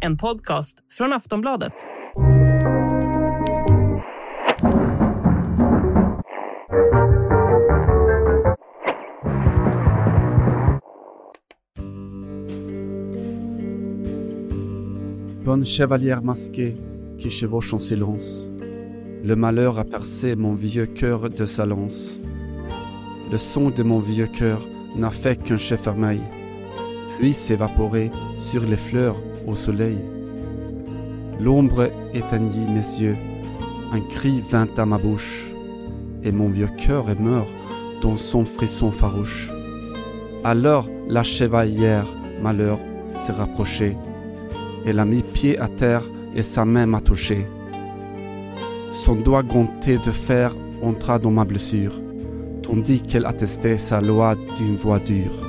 En podcast från Aftonbladet. Bonne chevalière masquée qui chevauche en silence. Le malheur a percé mon vieux cœur de sa lance. Le son de mon vieux cœur n'a fait qu'un cheffermail, puis s'évaporer sur les fleurs au soleil. L'ombre éteignit mes yeux, un cri vint à ma bouche, et mon vieux cœur est mort dans son frisson farouche. Alors la chevalière malheur s'est rapprochée, elle a mis pied à terre et sa main m'a touché. Son doigt ganté de fer entra dans ma blessure, tandis qu'elle attestait sa loi d'une voix dure.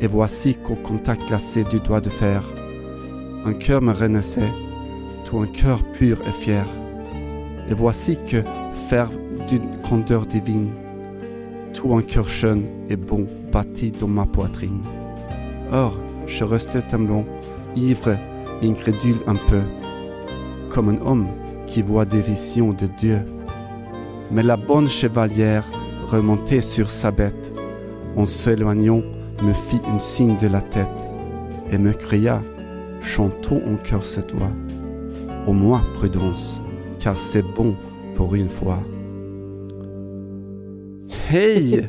Et voici qu'au contact glacé du doigt de fer, un cœur me renaissait, tout un cœur pur et fier. Et voici que, fer d'une candeur divine, tout un cœur jeune et bon battit dans ma poitrine. Or, je restais tremblant, ivre, incrédule un peu, comme un homme qui voit des visions de Dieu. Mais la bonne chevalière remontait sur sa bête, en s'éloignant, me fit un signe de la tête et me cria, chantons en chœur cette voix. Au moins, prudence, car c'est bon pour une fois. Hej!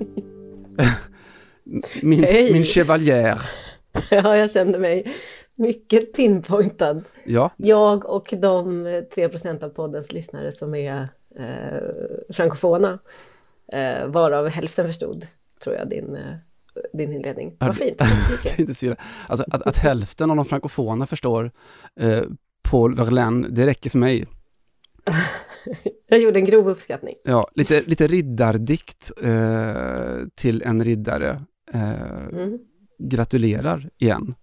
min, Hej. min chevalière. Ja, jag kände mig mycket pinpointad. Ja, Jag och de eh, 3 procent av poddens lyssnare som är eh, frankofona, eh, varav hälften förstod, tror jag, din, eh, din inledning. Vad det- fint. Tack. Alltså att, att hälften av de frankofona förstår eh, Paul Verlaine, det räcker för mig. Jag gjorde en grov uppskattning. Ja, lite, lite riddardikt eh, till en riddare. Eh, Mm. gratulerar igen,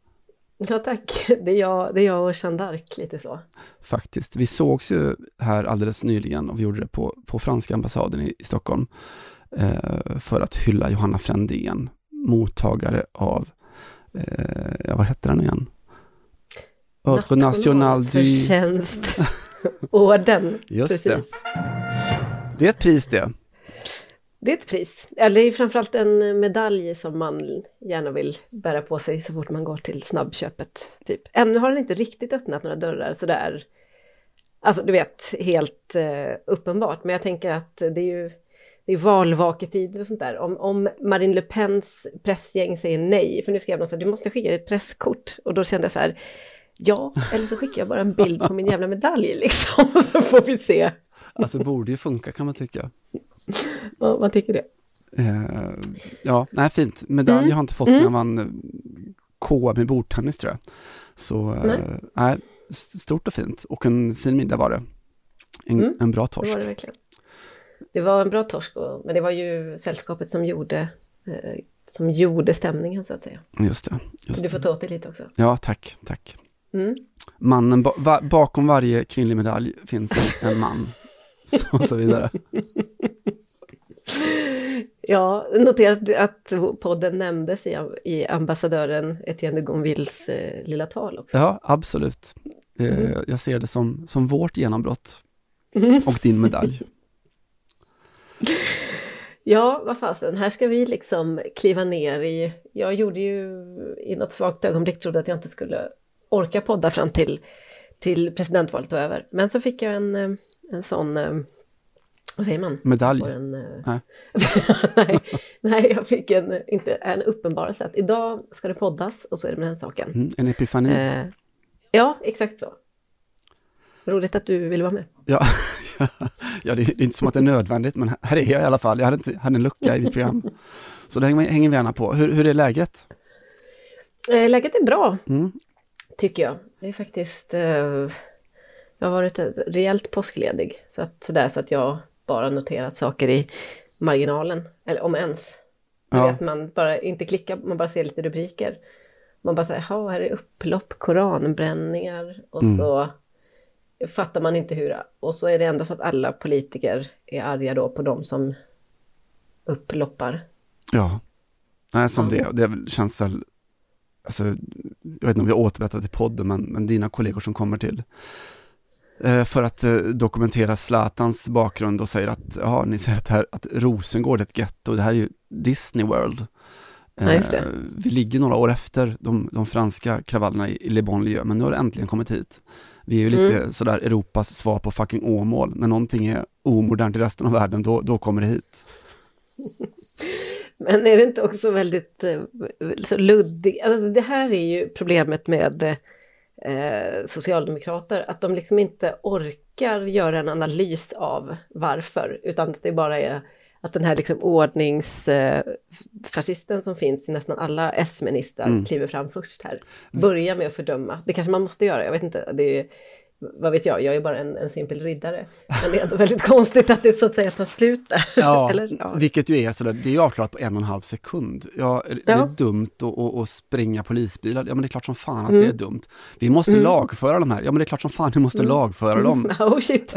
Ja, tack. Det är jag, det är jag och Jeanne d'Arc, lite så. faktiskt. Vi sågs ju här alldeles nyligen och vi gjorde det på, på franska ambassaden i, i Stockholm eh, för att hylla Johanna Frändén, mottagare av, eh, ja, vad hette den igen? Ordre National du... Förtjänst. Orden. Just det. Precis. Det är ett pris det. Det är ett pris. Eller det är framförallt en medalj som man gärna vill bära på sig så fort man går till snabbköpet. Typ. Ännu har den inte riktigt öppnat några dörrar sådär. Alltså du vet, helt eh, uppenbart. Men jag tänker att det är ju det är valvaketider och sånt där. Om, om Marine Le Pens pressgäng säger nej, för nu skrev de så här, du måste skicka ett presskort. Och då kände jag så här, ja, eller så skickar jag bara en bild på min jävla medalj liksom. Och så får vi se. Alltså borde ju funka kan man tycka. Ja, man tycker det. Eh, ja, nej fint. Medalj Mm. har jag inte fått sedan jag vann eh, KM i bordtennis tror jag. Så, eh, Nej. nej, stort och fint. Och en fin middag var det. En, Mm, en bra Det torsk. var det verkligen. Det var en bra torsk, och, men det var ju sällskapet som gjorde, eh, som gjorde stämningen så att säga. Just det. Just du får det. ta åt dig lite också. Ja, tack, tack. Mm. Mannen, ba, va, bakom varje kvinnlig medalj finns en, man. Så, och så vidare. Ja, noterat att podden nämndes i, i ambassadören Etienne de Gonvilles eh, lilla tal också. Ja, absolut. Eh, Mm. Jag ser det som, som vårt genombrott. Mm. Och din medalj. Ja, vad fasen, här ska vi liksom kliva ner i... Jag gjorde ju i något svagt ögonblick trodde att jag inte skulle orka podda fram till, till presidentvalet var över. Men så fick jag en, eh, en sån, eh, vad säger man? Medalj. En, eh, Nej. nej, nej, jag fick en, inte, en uppenbarelse att idag ska det poddas och så är det med den saken. Mm, en epifani. Eh, ja, exakt så. roligt att du ville vara med. Ja, ja det är inte som att det är nödvändigt, men här är jag i alla fall. Jag hade, inte, hade en lucka i mitt program. Så det hänger vi gärna på. Hur, hur är läget? Läget är bra, Mm. Tycker jag. Det är faktiskt... Eh, jag har varit rejält påskledig, så att, sådär, så att jag bara noterat saker i marginalen, eller om ens. Ja. vet, man bara inte klickar, man bara ser lite rubriker. Man bara säger, ja, här är upplopp, koranbränningar och Mm. så fattar man inte hur, och så är det ändå så att alla politiker är arga då på de som upploppar. Ja, Nej, som Ja. det, det känns väl, alltså, jag vet inte om vi har återberättat i podden, men, men dina kollegor som kommer till eh, för att eh, dokumentera Zlatans bakgrund och säger att, ja, ni säger att, här, att Rosengård är ett getto, det här är ju Disney World. Ja. Eh, vi ligger några år efter de, de franska kravallerna i, Le Bonlieu, men nu har det äntligen kommit hit. Vi är ju lite Mm. sådär Europas svar på fucking Åmål. När någonting är omodernt i resten av världen, då, då kommer det hit. Men är det inte också väldigt eh, så luddigt? Alltså det här är ju problemet med eh, socialdemokrater, att de liksom inte orkar göra en analys av varför, utan att det bara är att den här liksom ordningsfascisten som finns i nästan alla S-ministrar Mm. kliver fram först här. Börja med att fördöma. Det kanske man måste göra, jag vet inte. Det är, vad vet jag, jag är bara en, en simpel riddare. Men det är ändå väldigt konstigt att det så att säga tar slut där. Ja, Eller, ja. vilket ju är sådär, det är ju avklarat på en och en halv sekund. Ja, är- det är Ja. dumt att, att, att springa polisbilar, ja men det är klart som fan att Mm. det är dumt. Vi måste lagföra de här, ja men det är klart som fan vi måste lagföra dem. Oh shit.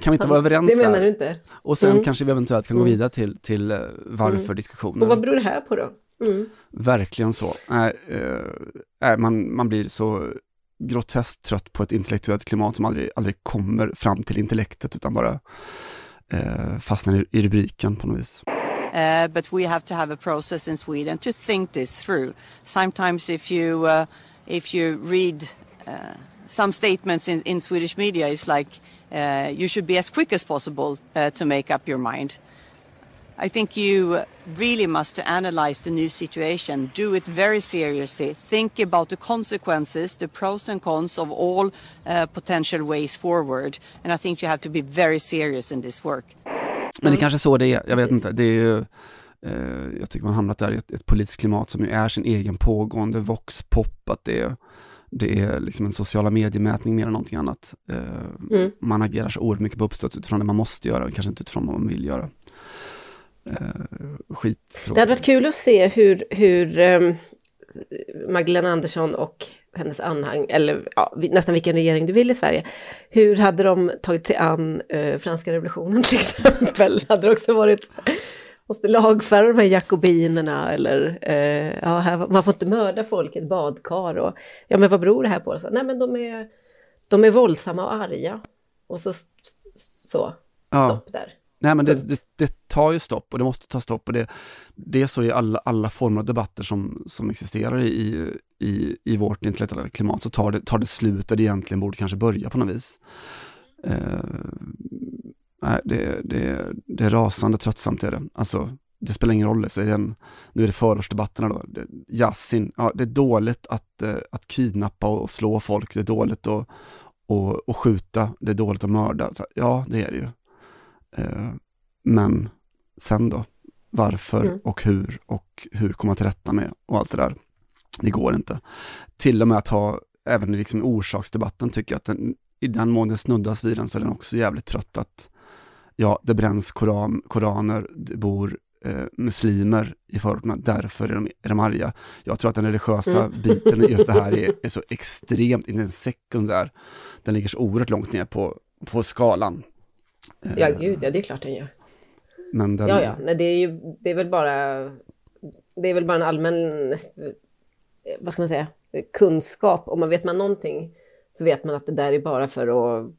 Kan vi inte vara överens Det menar där? du inte. Och sen Mm. kanske vi eventuellt kan gå Mm. vidare till, till eh, varför-diskussionen. Och vad beror det här på då? Mm. Verkligen så. Eh, nej, man, man blir så groteskt trött på ett intellektuellt klimat som aldrig, aldrig kommer fram till intellektet utan bara eh, fastnar i, i rubriken på något vis. Uh, but we have to have a process in Sweden to think this through. Sometimes, if you uh, if you read uh, some statements in, in Swedish media, it's like uh, you should be as quick as possible uh, to make up your mind. I think you really must analyze the new situation, do it very seriously, think about the consequences, the pros and cons of all uh, potential ways forward, and I think you have to be very serious in this work. Men det är kanske så det är, jag vet inte. Det är ju, eh, jag tycker man hamnat där i ett, ett politiskt klimat som ju är sin egen pågående voxpop, att det är, det är liksom en sociala mediemätning mer än någonting annat. Eh, Mm. Man agerar så oerhört mycket på uppstuds utifrån det man måste göra, och kanske inte utifrån vad man vill göra. Eh, skit Det hade varit kul att se hur, hur um, Magdalena Andersson och hennes anhang, eller ja, nästan vilken regering du vill i Sverige, hur hade de tagit sig an eh, franska revolutionen till exempel? hade det också varit, måste lagföra de här jakobinerna eller, eh, ja, här, man får inte mörda folk i ett badkar och, ja men vad beror det här på? Så, nej men de är, de är våldsamma och arga. Och så, så, Ja. stopp där. Nej men det, det, det tar ju stopp och det måste ta stopp och det, det är så i alla, alla former av debatter som, som existerar i, i, i vårt intellektuella klimat så tar det, tar det slut där det egentligen borde kanske börja på något vis. Eh, nej, det, det, det är rasande tröttsamt är det. Alltså, det spelar ingen roll, så är det en, nu är det förortsdebatterna då. Yasin, ja, det är dåligt att, eh, att kidnappa och slå folk, det är dåligt att och, och skjuta, det är dåligt att mörda. Ja, det är det ju. Eh, men sen då? Varför Mm. och hur och hur komma till rätta med och allt det där. Det går inte. Till och med att ha, även i liksom orsaksdebatten tycker jag att den, i den mån den snuddas vid den så är den också jävligt trött att ja, det bränns koran, koraner, det bor eh, muslimer i förorterna, därför är de, är de arga. Jag tror att den religiösa Mm. biten i just det här är, är så extremt, inte ens sekundär. Den ligger så oerhört långt ner på, på skalan. Eh, Ja gud, ja det är klart den gör. Men den, Ja, ja, nej, det är ju, det är väl bara, det är väl bara en allmän, eh, vad ska man säga, kunskap. Om man vet man någonting så vet man att det där är bara för att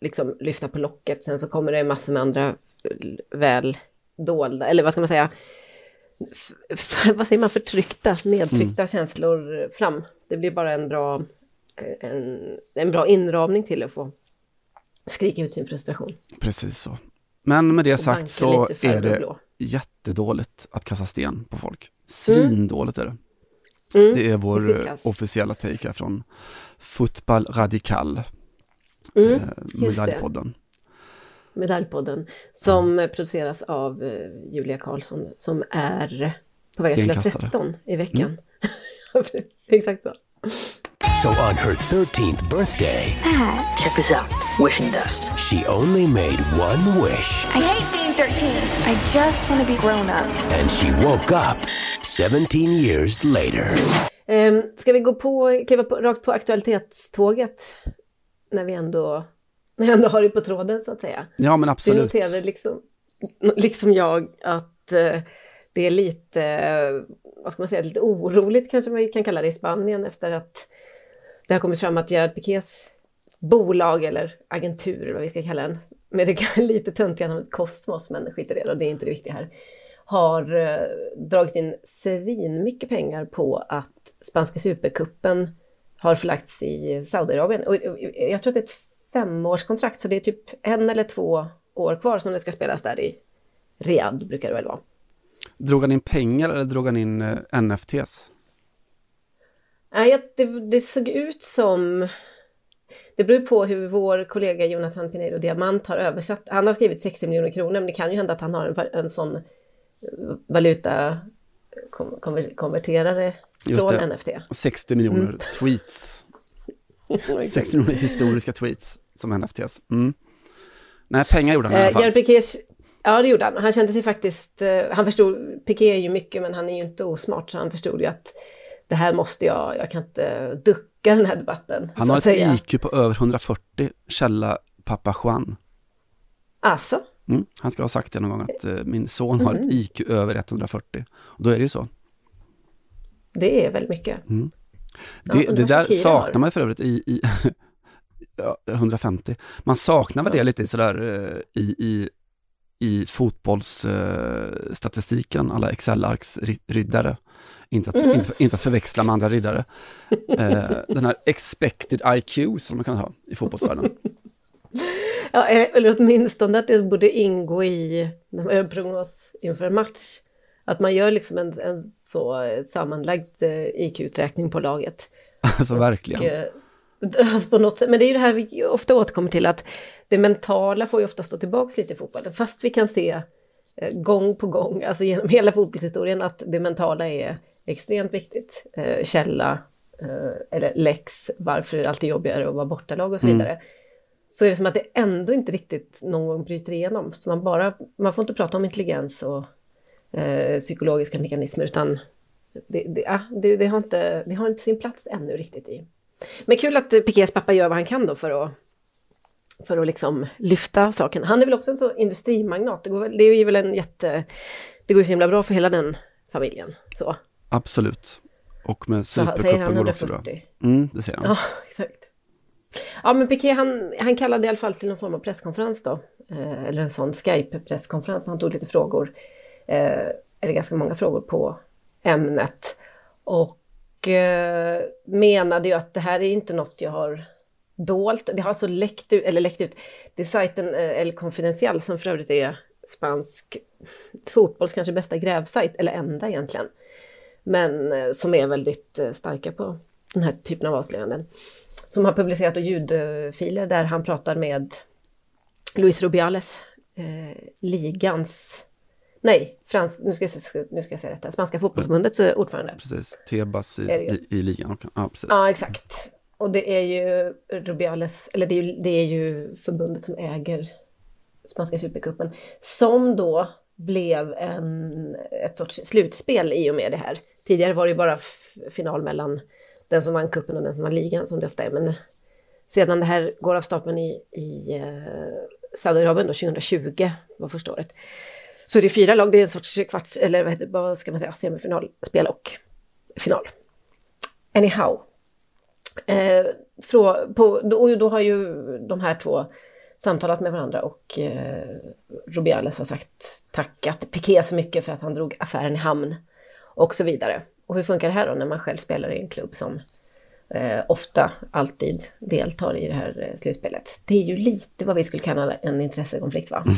liksom lyfta på locket. Sen så kommer det massor med andra väl dolda, eller vad ska man säga, vad säger man, förtryckta, nedtryckta känslor fram. Det blir bara en bra, en, en bra inramning till att få skrika ut sin frustration. Precis så. Men med det Och sagt så är det blå. jättedåligt att kasta sten på folk. Svindåligt är det. Mm. Det är vår riktigt officiella take här från Fotboll Radikal. Mm, eh. Medaljpodden. Medaljpodden, som produceras av eh, Julia Karlsson, som är på väg att fylla Stenkastare. 13 i veckan. Exakt så. So on her 13th birthday, Check this out. Wishing dust. she only made one wish I hate being 13. I just want to be grown up. and she woke up 17 years later. Eh, ska vi gå på, kliva på, rakt på aktualitetståget? När vi ändå, när vi ändå har det på tråden så att säga. Ja, men Du absolut. noterade liksom, liksom jag att eh, det är lite, vad ska man säga, lite oroligt kanske man kan kalla det i Spanien efter att det har kommit fram att Gerard Piqués bolag eller agentur, vad vi ska kalla den, med det lite töntiga namnet Kosmos, men skit i det då, det är inte det viktiga här, har eh, dragit in svin mycket pengar på att spanska supercupen har förlagts i Saudiarabien. Och jag tror att det är ett femårskontrakt, så det är typ en eller två år kvar som det ska spelas där i Riyadh, brukar det väl vara. Drog han in pengar eller drog han in eh, NFTs? Nej, det, det såg ut som... Det beror på hur vår kollega Jonathan Pinedo Diamant har översatt. Han har skrivit 60 miljoner kronor, men det kan ju hända att han har en, en sån eh, valuta kom- konver- konverterare Just från det. NFT. 60 miljoner Mm. tweets. 60 miljoner historiska tweets som NFTs. Mm. Nej, pengar gjorde han i alla Eh, fall. Gerard Piqués, ja det gjorde han. Han kände sig faktiskt, eh, han förstod, Piqué är ju mycket men han är ju inte osmart så han förstod ju att det här måste jag, jag kan inte ducka den här debatten. Han har ett säga. IQ på över 140, källa pappa Juan. Alltså, Mm. Han ska ha sagt det någon gång att eh, min son har ett Mm. IQ över 140. Och då är det ju så. det är väldigt mycket. Ja, Det, undrar det där saknar man för övrigt i, i ja, 150. Man saknar väl det lite i sådär eh, i, i, i fotbollsstatistiken, alla Excel-arksriddare. Inte att, Mm. inte, inte att förväxla med andra riddare. Eh, den här expected IQ som man kan ha i fotbollsvärlden. Ja, eller eller åtminstone att det borde ingå i när man gör prognos inför en match. Att man gör liksom en, en så eh, sammanlagd eh, IQ-uträkning på laget. Alltså verkligen. Och, eh, alltså på något sätt. Men det är ju det här vi ofta återkommer till att det mentala får ju ofta stå tillbaka lite i fotbollen. Fast vi kan se eh, gång på gång, alltså genom hela fotbollshistorien, att det mentala är extremt viktigt. Eh, källa, eh, eller lex, varför är det alltid jobbigare att vara bortalag och så Mm. vidare. Så är det som att det ändå inte riktigt någon gång bryter igenom. Så man, bara, man får inte prata om intelligens och eh, psykologiska mekanismer utan det, det, ja, det, det, har inte, det har inte sin plats ännu riktigt i. Men kul att eh, Pikés pappa gör vad han kan då för att, för att liksom lyfta saken. Han är väl också en så industrimagnat. Det, går väl, det är väl en jätte... Det går ju så himla bra för hela den familjen. Så, Absolut. Och med säger Supercupen går det också bra. 140. Mm, det ser han. Ja, exakt. Ja, men Piqué han, han kallade i alla fall till någon form av presskonferens då. Eh, eller en sån Skype-presskonferens. Han tog lite frågor. Eh, eller ganska många frågor på ämnet. Och eh, menade ju att det här är inte något jag har dolt. Det har alltså läckt ut, eller läckt ut. Det är sajten eh, El Confidencial som för övrigt är spansk fotbolls kanske bästa grävsajt, eller enda egentligen. Men eh, som är väldigt eh, starka på den här typen av avslöjanden. Som har publicerat ljudfiler där han pratar med Luis Rubiales, eh, ligans, nej, Frans, nu, ska jag, nu ska jag säga detta, Spanska fotbollsförbundets ordförande. Precis. Tebas i, i, i ligan. Ja, precis. Ja, exakt. Och det är ju Rubiales, eller det är ju, det är ju förbundet som äger Spanska supercupen, som då blev en, ett sorts slutspel i och med det här. Tidigare var det ju bara final mellan den som vann kuppen och den som vann ligan, som det ofta är. Men sedan det här går av stapeln i, i eh, Saudiarabien då, 2020 var första året, så är det fyra lag, det är en sorts kvarts, eller vad, heter, vad ska man säga, semifinalspel och final. Anyhow. Eh, frå, på, och då har ju de här två samtalat med varandra och eh, Rubiales har sagt tackat Piqué så mycket för att han drog affären i hamn och så vidare. Och hur funkar det här då när man själv spelar i en klubb som eh, ofta, alltid deltar i det här eh, slutspelet? Det är ju lite vad vi skulle kalla en intressekonflikt va?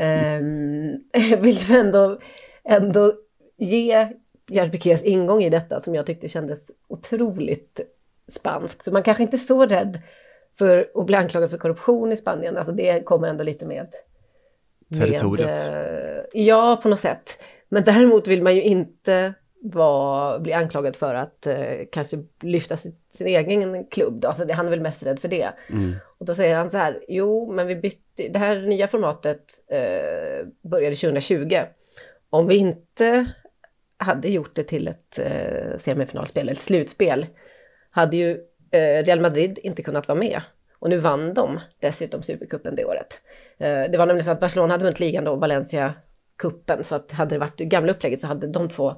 Ehm, vill du ändå, ändå ge Gerard Piqués ingång i detta som jag tyckte kändes otroligt spanskt. För man kanske inte är så rädd För att bli anklagad för korruption i Spanien, alltså det kommer ändå lite med... Territoriet. Med, eh, ja, på något sätt. Men däremot vill man ju inte var, bli anklagad för att eh, kanske lyfta sin, sin egen klubb. Då. Alltså, det, han är väl mest rädd för det. Mm. Och då säger han så här, jo men vi bytte, det här nya formatet eh, började 2020. Om vi inte hade gjort det till ett eh, semifinalspel, ett slutspel, hade ju eh, Real Madrid inte kunnat vara med. Och nu vann de dessutom Supercupen det året. Eh, det var nämligen så att Barcelona hade vunnit ligan då, Valencia kuppen så att hade det varit det gamla upplägget så hade de två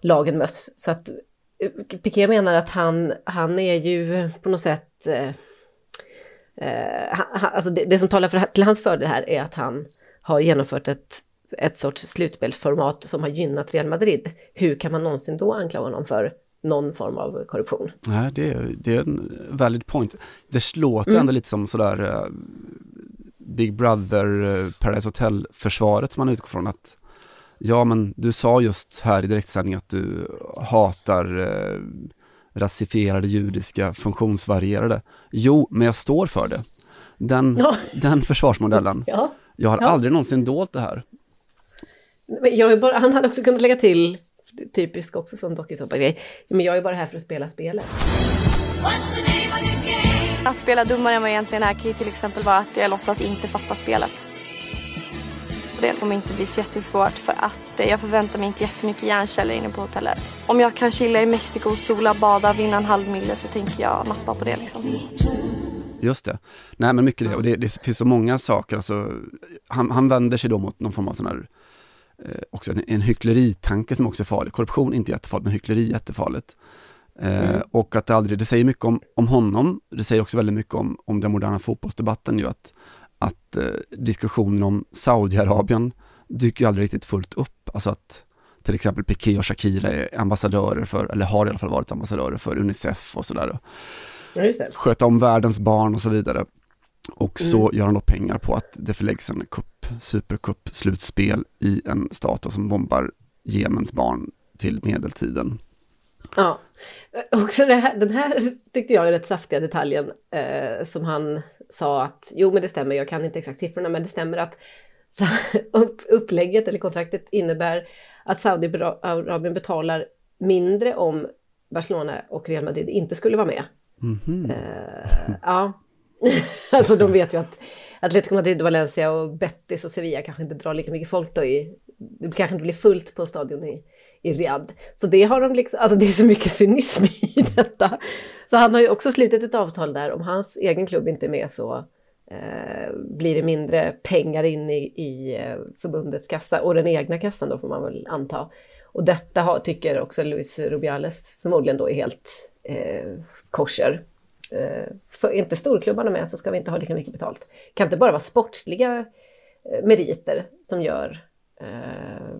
lagen mötts. Så att eh, Piqué menar att han, han är ju på något sätt... Eh, eh, han, alltså det, det, som talar för, till hans fördel här är att han har genomfört ett, ett sorts slutspelsformat som har gynnat Real Madrid. Hur kan man någonsin då anklaga honom för någon form av korruption? Nej, det är, det är en valid point. Det låter mm. ändå lite som sådär uh, Big Brother, uh, Paradise Hotel-försvaret som man utgår från att Ja, men du sa just här i direktsändning att du hatar eh, rasifierade judiska funktionsvarierade. Jo, men jag står för det. Den, ja. den försvarsmodellen. Ja. Jag har ja. aldrig någonsin dolt det här. Bara, han hade också kunnat lägga till, typiskt också som dokusåpa-grej, men jag är bara här för att spela spelet. Att spela dummare än vad jag egentligen är kan ju till exempel vara att jag låtsas inte fatta spelet det kommer inte bli så jättesvårt för att eh, jag förväntar mig inte jättemycket hjärnceller inne på hotellet. Om jag kan chilla i Mexiko, sola, bada, vinna en halv mille så tänker jag nappa på det liksom. Just det. Nej men mycket det, och det, det finns så många saker, alltså, han, han vänder sig då mot någon form av sån här, eh, också en, en hyckleritanke som också är farlig. Korruption är inte jättefarligt, men hyckleri är jättefarligt. Eh, mm. Och att det aldrig, det säger mycket om, om honom, det säger också väldigt mycket om, om den moderna fotbollsdebatten ju att att eh, diskussionen om Saudiarabien dyker ju aldrig riktigt fullt upp. Alltså att till exempel Piqué och Shakira är ambassadörer för, eller har i alla fall varit ambassadörer för Unicef och sådär. Ja, Sköta om världens barn och så vidare. Och så mm. gör han då pengar på att det förläggs en cup, supercup-slutspel i en stat som bombar Jemens barn till medeltiden. Ja, också här, den här tyckte jag är rätt saftiga detaljen eh, som han sa att jo men det stämmer, jag kan inte exakt siffrorna men det stämmer att upp, upplägget eller kontraktet innebär att Saudiarabien betalar mindre om Barcelona och Real Madrid inte skulle vara med. Mm -hmm. uh, ja, alltså de vet ju att Atletico Madrid, Valencia och Betis och Sevilla kanske inte drar lika mycket folk då i, det kanske inte blir fullt på stadion i, i Riyadh. Så det har de liksom, alltså det är så mycket cynism i detta. Så han har ju också slutit ett avtal där, om hans egen klubb inte är med så eh, blir det mindre pengar in i, i eh, förbundets kassa och den egna kassan då får man väl anta. Och detta har, tycker också Luis Rubiales förmodligen då är helt eh, kosher. Eh, för inte storklubbarna med så ska vi inte ha lika mycket betalt. Kan inte bara vara sportsliga eh, meriter som gör eh,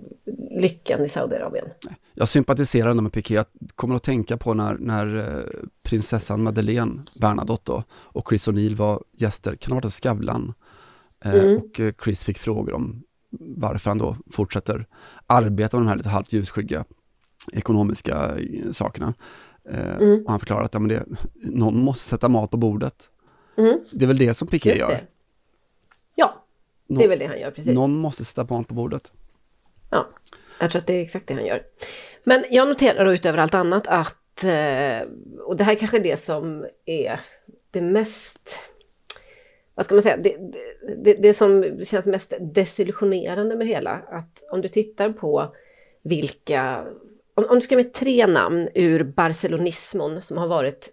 lyckan i Saudiarabien. Jag sympatiserar ändå med Piqué. Jag kommer att tänka på när, när eh, prinsessan Madeleine Bernadotte och Chris O'Neill var gäster, kan det ha varit Skavlan? Eh, mm. Och Chris fick frågor om varför han då fortsätter arbeta med de här lite halvt ljusskygga ekonomiska sakerna. Eh, mm. Och han förklarar att ja, men det, någon måste sätta mat på bordet. Mm. Det är väl det som Piqué gör? Ja, det är väl det han gör, precis. Någon måste sätta barn på bordet. Ja, jag tror att det är exakt det han gör. Men jag noterar då utöver allt annat att, eh, och det här kanske är det som är det mest, vad ska man säga, det, det, det som känns mest desillusionerande med hela, att om du tittar på vilka, om, om du ska med tre namn ur barcelonismon som har varit,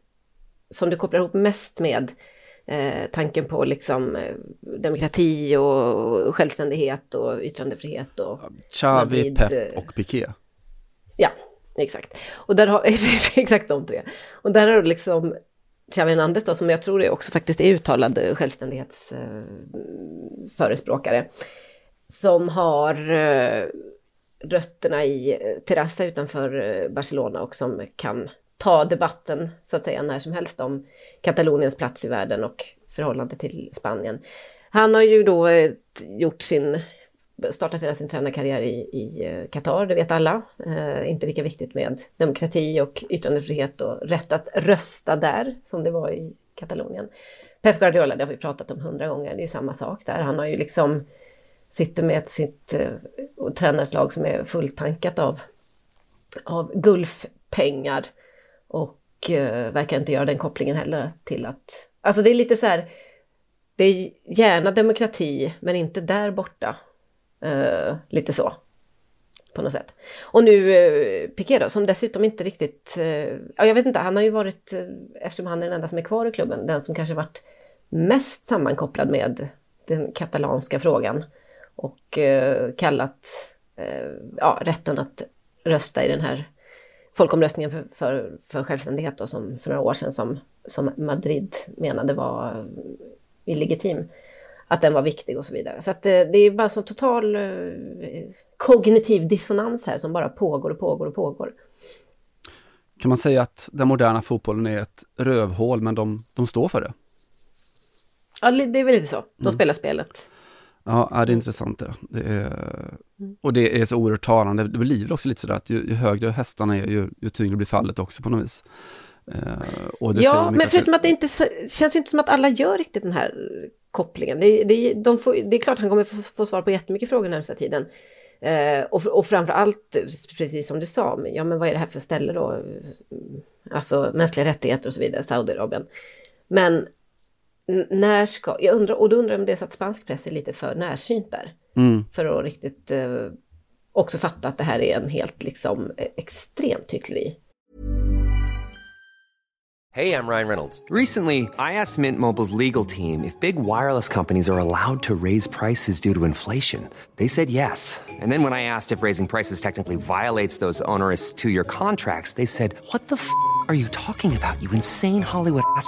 som du kopplar ihop mest med eh, tanken på liksom eh, demokrati och självständighet och yttrandefrihet. Och Xavi, Pep eh, och Piqué. Ja, exakt. Och där har, exakt de tre. Och där har du liksom Xavi Hernandez då, som jag tror är också faktiskt är uttalad självständighetsförespråkare. Eh, som har rötterna i eh, Terrassa utanför eh, Barcelona och som kan ta debatten så att säga när som helst om Kataloniens plats i världen och förhållande till Spanien. Han har ju då eh, gjort sin, startat hela sin tränarkarriär i, Qatar, det vet alla. Eh, inte lika viktigt med demokrati och yttrandefrihet och rätt att rösta där som det var i Katalonien. Pep Guardiola, det har vi pratat om hundra gånger, det är ju samma sak där. Han har ju liksom sitter med sitt eh, tränarslag som är fulltankat av, av Gulfpengar och eh, verkar inte göra den kopplingen heller till att... Alltså det är lite så här, det är gärna demokrati men inte där borta. Eh, lite så. På något sätt. Och nu eh, Piqué då, som dessutom inte riktigt... Eh, ja, jag vet inte, han har ju varit, eh, eftersom han är den enda som är kvar i klubben, den som kanske varit mest sammankopplad med den katalanska frågan. Och eh, kallat eh, ja, rätten att rösta i den här folkomröstningen för, för, för självständighet då, som för några år sedan som, som Madrid menade var illegitim. Att den var viktig och så vidare. Så att det, det är bara så total eh, kognitiv dissonans här som bara pågår och pågår och pågår. Kan man säga att den moderna fotbollen är ett rövhål men de, de står för det? Ja, det är väl lite så. De mm. spelar spelet. Ja, det är intressant det. det är, och det är så oerhört talande. Det blir också lite sådär att ju, ju högre hästarna är, ju, ju tyngre blir fallet också på något vis. Uh, ja, men förutom att det inte känns ju inte som att alla gör riktigt den här kopplingen. Det, det, de får, det är klart han kommer få, få svar på jättemycket frågor närmsta tiden. Uh, och, och framför allt, precis som du sa, ja men vad är det här för ställe då? Alltså mänskliga rättigheter och så vidare, Saudiarabien. Men när ska, jag undrar, och då undrar jag om det är så att spansk press är lite för närsynt där. Mm. För att riktigt eh, också fatta att det här är en helt liksom extremt hyckleri. Hej, jag Ryan Reynolds. Recently, I asked Mint Mobiles legal team if big wireless companies are allowed to raise prices due to inflation. They said yes. And then when I asked if raising prices technically violates those onerous two-year contracts, they said, what the f*** are you talking about, you insane Hollywood ass?"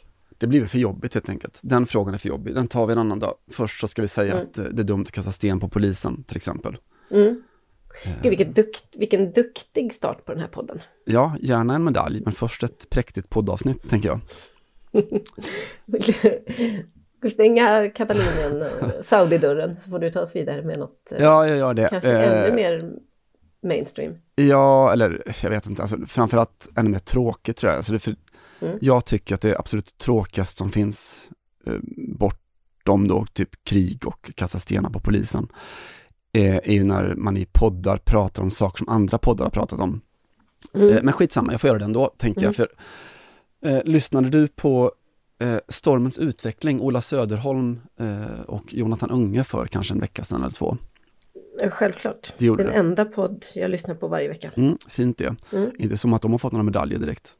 Det blir för jobbigt helt enkelt. Den frågan är för jobbig. Den tar vi en annan dag. Först så ska vi säga mm. att eh, det är dumt att kasta sten på polisen till exempel. Mm. Gud, vilken, dukt, vilken duktig start på den här podden. Ja, gärna en medalj, men först ett präktigt poddavsnitt, tänker jag. Ska vi stänga Katalonien, eh, Saudi-dörren, så får du ta oss vidare med något eh, ja, jag gör det. kanske eh, ännu mer mainstream. Ja, eller jag vet inte, alltså, framförallt ännu mer tråkigt tror jag. Alltså, det för, mm. Jag tycker att det är absolut tråkigast som finns eh, bortom då typ krig och kasta stenar på polisen eh, är ju när man i poddar pratar om saker som andra poddar har pratat om. Mm. Eh, men skitsamma, jag får göra det ändå, tänker mm. jag. För, eh, lyssnade du på eh, Stormens utveckling, Ola Söderholm eh, och Jonathan Unge för kanske en vecka sedan eller två? Självklart. Det Den det. enda podd jag lyssnar på varje vecka. Mm, fint det. Mm. Inte som att de har fått några medaljer direkt.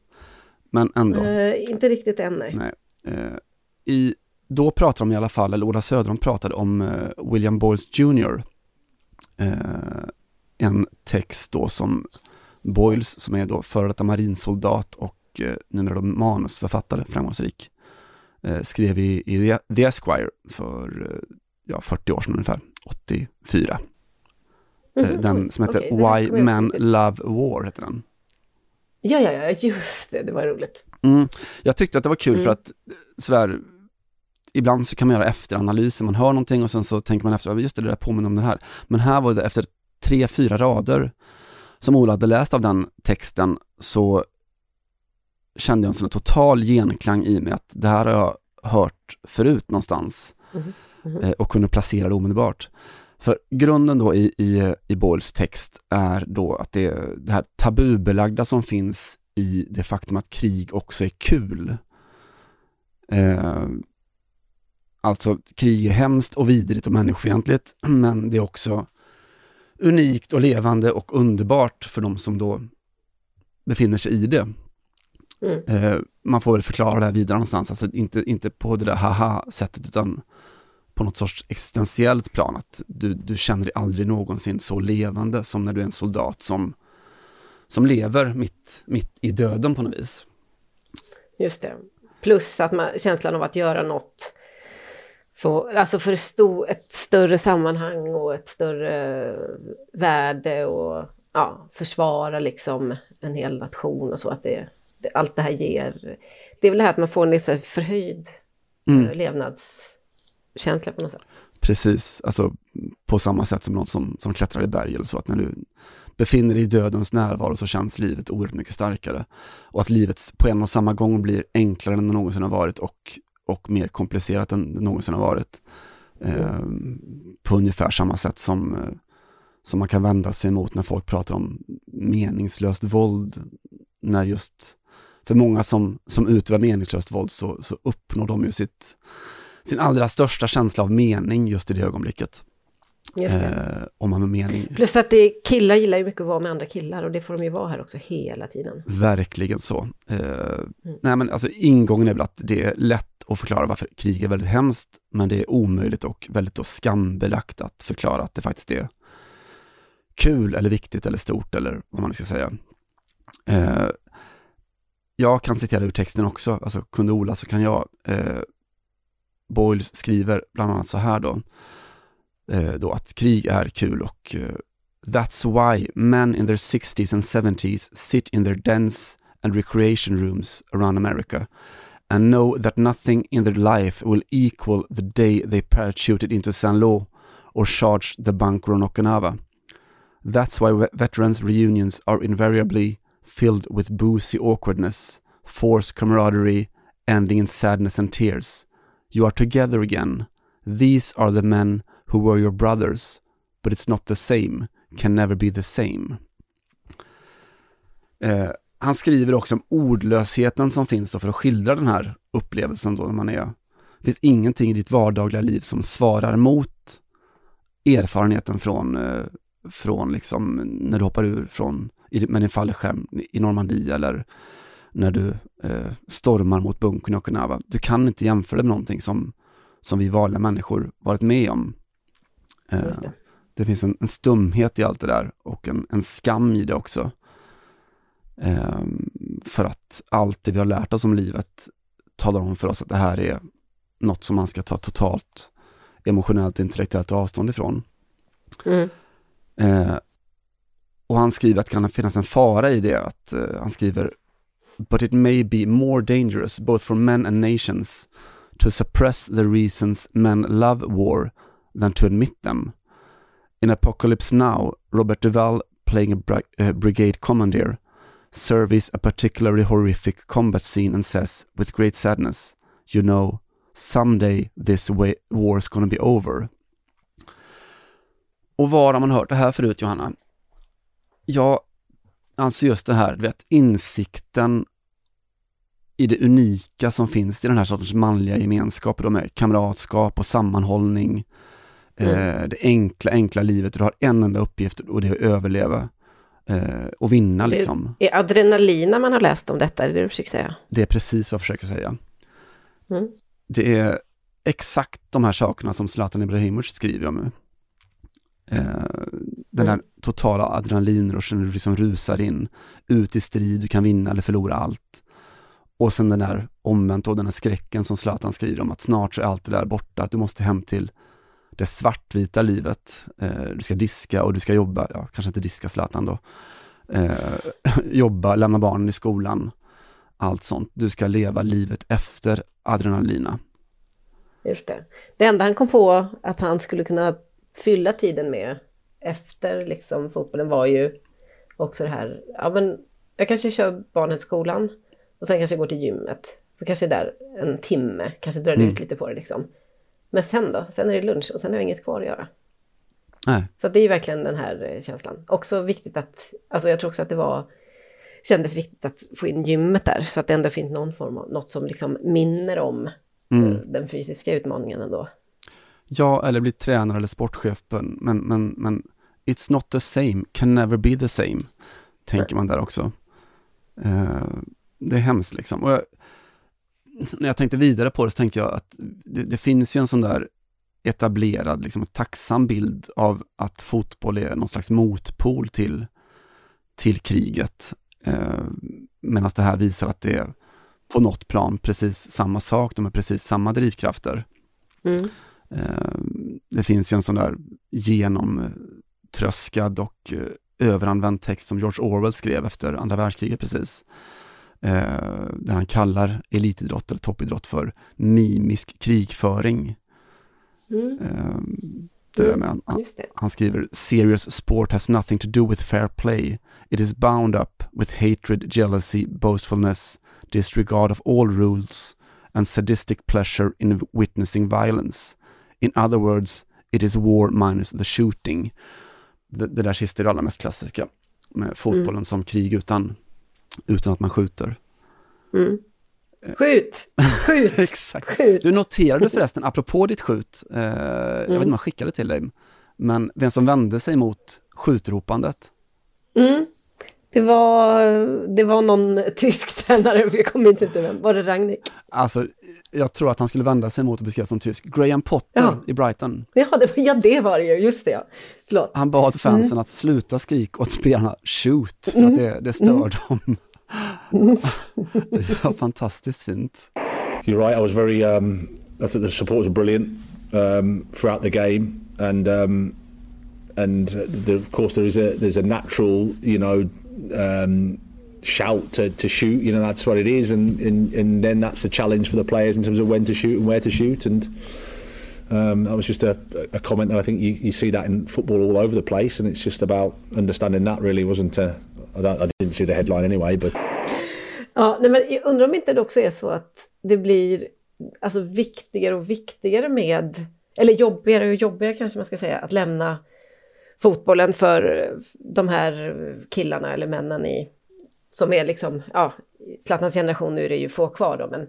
Men ändå. Uh, inte riktigt än, nej. nej. Uh, i, då pratade de i alla fall, eller Ola Söderholm pratade om uh, William Boyles Jr en text då som Boyles, som är då före detta marinsoldat och eh, numera då manusförfattare, framgångsrik, skrev i, i The Esquire för ja, 40 år sedan ungefär, 84. Mm, den som heter okay, Why Men Love War, heter den. Ja, ja, ja, just det, det var roligt. Mm, jag tyckte att det var kul mm. för att sådär, ibland så kan man göra efteranalyser, man hör någonting och sen så tänker man efter, just det, det där påminner om det här. Men här var det efter tre, fyra rader som Ola hade läst av den texten så kände jag en sån total genklang i mig att det här har jag hört förut någonstans mm -hmm. och kunde placera det omedelbart. För grunden då i, i, i Boyles text är då att det, det här tabubelagda som finns i det faktum att krig också är kul. Eh, Alltså krig är hemskt och vidrigt och människofientligt, men det är också unikt och levande och underbart för de som då befinner sig i det. Mm. Eh, man får väl förklara det här vidare någonstans, alltså inte, inte på det där haha-sättet utan på något sorts existentiellt plan, att du, du känner dig aldrig någonsin så levande som när du är en soldat som, som lever mitt, mitt i döden på något vis. Just det. Plus att man, känslan av att göra något få, alltså för sto, ett större sammanhang och ett större värde och ja, försvara liksom en hel nation och så att det, det allt det här ger. Det är väl det här att man får en liksom förhöjd mm. Eh, känsla på något sätt. Precis, alltså på samma sätt som någon som, som klättrar i berg eller så, att när du befinner dig i dödens närvaro så känns livet oerhört mycket starkare. Och att livet på en och samma gång blir enklare än det någonsin har varit och, och mer komplicerat än det någonsin har varit. Eh, på ungefär samma sätt som, eh, som man kan vända sig emot när folk pratar om meningslöst våld. När just, för många som, som utövar meningslöst våld så, så uppnår de ju sitt, sin allra största känsla av mening just i det ögonblicket. Eh, om man med mening. Plus att det, killar gillar ju mycket att vara med andra killar och det får de ju vara här också hela tiden. Verkligen så. Eh, mm. Nej men alltså ingången är väl att det är lätt att förklara varför krig är väldigt hemskt, men det är omöjligt och väldigt då skambelagt att förklara att det faktiskt är kul eller viktigt eller stort eller vad man ska säga. Eh, jag kan citera ur texten också, alltså kunde Ola så kan jag. Eh, Boyles skriver bland annat så här då eh, då att krig är kul och eh, That's why men in their 60s and 70s sit in their dens and recreation rooms around America and know that nothing in their life will equal the day they parachuted into San Lo or charged the bunker on Okinawa. That's why veterans reunions are invariably filled with boozy awkwardness, forced camaraderie, ending in sadness and tears. You are together again. These are the men who were your brothers, but it's not the same, can never be the same. Eh, han skriver också om ordlösheten som finns då för att skildra den här upplevelsen då när man är, det finns ingenting i ditt vardagliga liv som svarar mot erfarenheten från, eh, från liksom när du hoppar ur från, med din fallskärm i Normandie eller när du eh, stormar mot bunkern i Okinawa. Du kan inte jämföra det med någonting som, som vi vanliga människor varit med om. Eh, det. det. finns en, en, stumhet i allt det där och en, en skam i det också. Eh, för att allt det vi har lärt oss om livet talar om för oss att det här är något som man ska ta totalt emotionellt och intellektuellt avstånd ifrån. Mm. Eh, och han skriver att det kan finnas en fara i det, att uh, han skriver But it may be more dangerous both for men and nations to suppress the reasons men love war than to admit them. In Apocalypse Now, Robert Duval, playing a bra- uh, brigade commander, surveys a particularly horrific combat scene and says, with great sadness, You know, someday this way- war's gonna be over. Och var har man hört det här förut, Johanna? Ja, alltså just det här, du vet, insikten i det unika som finns i den här sortens manliga gemenskap, de är kamratskap och sammanhållning, Mm. Eh, det enkla, enkla livet. Du har en enda uppgift och det är att överleva eh, och vinna det liksom. Är adrenalina man har läst om detta, är det det du försöker säga? Det är precis vad jag försöker säga. Mm. Det är exakt de här sakerna som Zlatan Ibrahimovic skriver om nu. Eh, den här mm. totala adrenalinruschen, du liksom rusar in, ut i strid, du kan vinna eller förlora allt. Och sen den där omvänt och den här skräcken som Zlatan skriver om att snart så är allt det där borta, att du måste hem till det svartvita livet. Eh, du ska diska och du ska jobba, ja, kanske inte diska Zlatan då. Eh, jobba, lämna barnen i skolan, allt sånt. Du ska leva livet efter adrenalina. Just det. Det enda han kom på att han skulle kunna fylla tiden med efter liksom fotbollen var ju också det här, ja men jag kanske kör barnen till skolan och sen kanske går till gymmet. Så kanske där en timme, kanske drar mm. ut lite på det liksom. Men sen då? Sen är det lunch och sen har jag inget kvar att göra. Nej. Så det är ju verkligen den här eh, känslan. Också viktigt att, alltså jag tror också att det var, kändes viktigt att få in gymmet där, så att det ändå finns någon form av, något som liksom minner om mm. Eh, den fysiska utmaningen ändå. Ja, eller bli tränare eller sportchef, men, men, men it's not the same, can never be the same, tänker man där också. Uh, det är hemskt liksom. Jag, när jag tänkte vidare på det så tänkte jag att det, det finns ju en sån där etablerad, liksom tacksam bild av att fotboll är någon slags motpol till, till kriget. Eh, Medan det här visar att det är på något plan precis samma sak, de är precis samma drivkrafter. Mm. Eh, det finns ju en sån där genomtröskad och eh, överanvänd text som George Orwell skrev efter andra världskriget precis. Eh, där han kallar elitidrott eller toppidrott för mimisk krigföring. Mm. Eh, det med, han, Just det. han skriver “Serious sport has nothing to do with fair play. It is bound up with hatred, jealousy, boastfulness, disregard of all rules and sadistic pleasure in witnessing violence. In other words, it is war minus the shooting.” Det, det där sista är det allra mest klassiska med fotbollen Mm. som krig utan, utan att man skjuter. Mm. Skjut! Skjut! Exakt. Skjut! Du noterade förresten, apropå ditt skjut, eh, jag vet inte om jag skickade till dig, men vem som vände sig mot skjutropandet? Mm. Det, var, det var någon tysk tränare, jag kommer inte ihåg vem. Var det Ragnik? Alltså, jag tror att han skulle vända sig mot och beskrivas som tysk. Graham Potter Ja. i Brighton. Ja det, var, ja, det var det ju. Just det, ja. Förlåt. Han bad fansen Mm. att sluta skrika åt spelarna shoot, för att det, det stör dem. det var fantastiskt fint. You're right. I was very. Um, I thought the support was brilliant um, throughout the game, and um, and uh, the, of course there is a there's a natural you know um, shout to, to shoot. You know that's what it is, and, and and then that's a challenge for the players in terms of when to shoot and where to shoot. And um, that was just a, a comment that I think you, you see that in football all over the place, and it's just about understanding that. Really wasn't. Uh, I, didn't see the headline anyway, but. Ja, nej, men jag undrar om inte det också är så att det blir alltså, viktigare och viktigare med, eller jobbigare och jobbigare kanske man ska säga, att lämna fotbollen för de här killarna eller männen i, som är liksom, ja, Zlatans generation nu är det ju få kvar då, men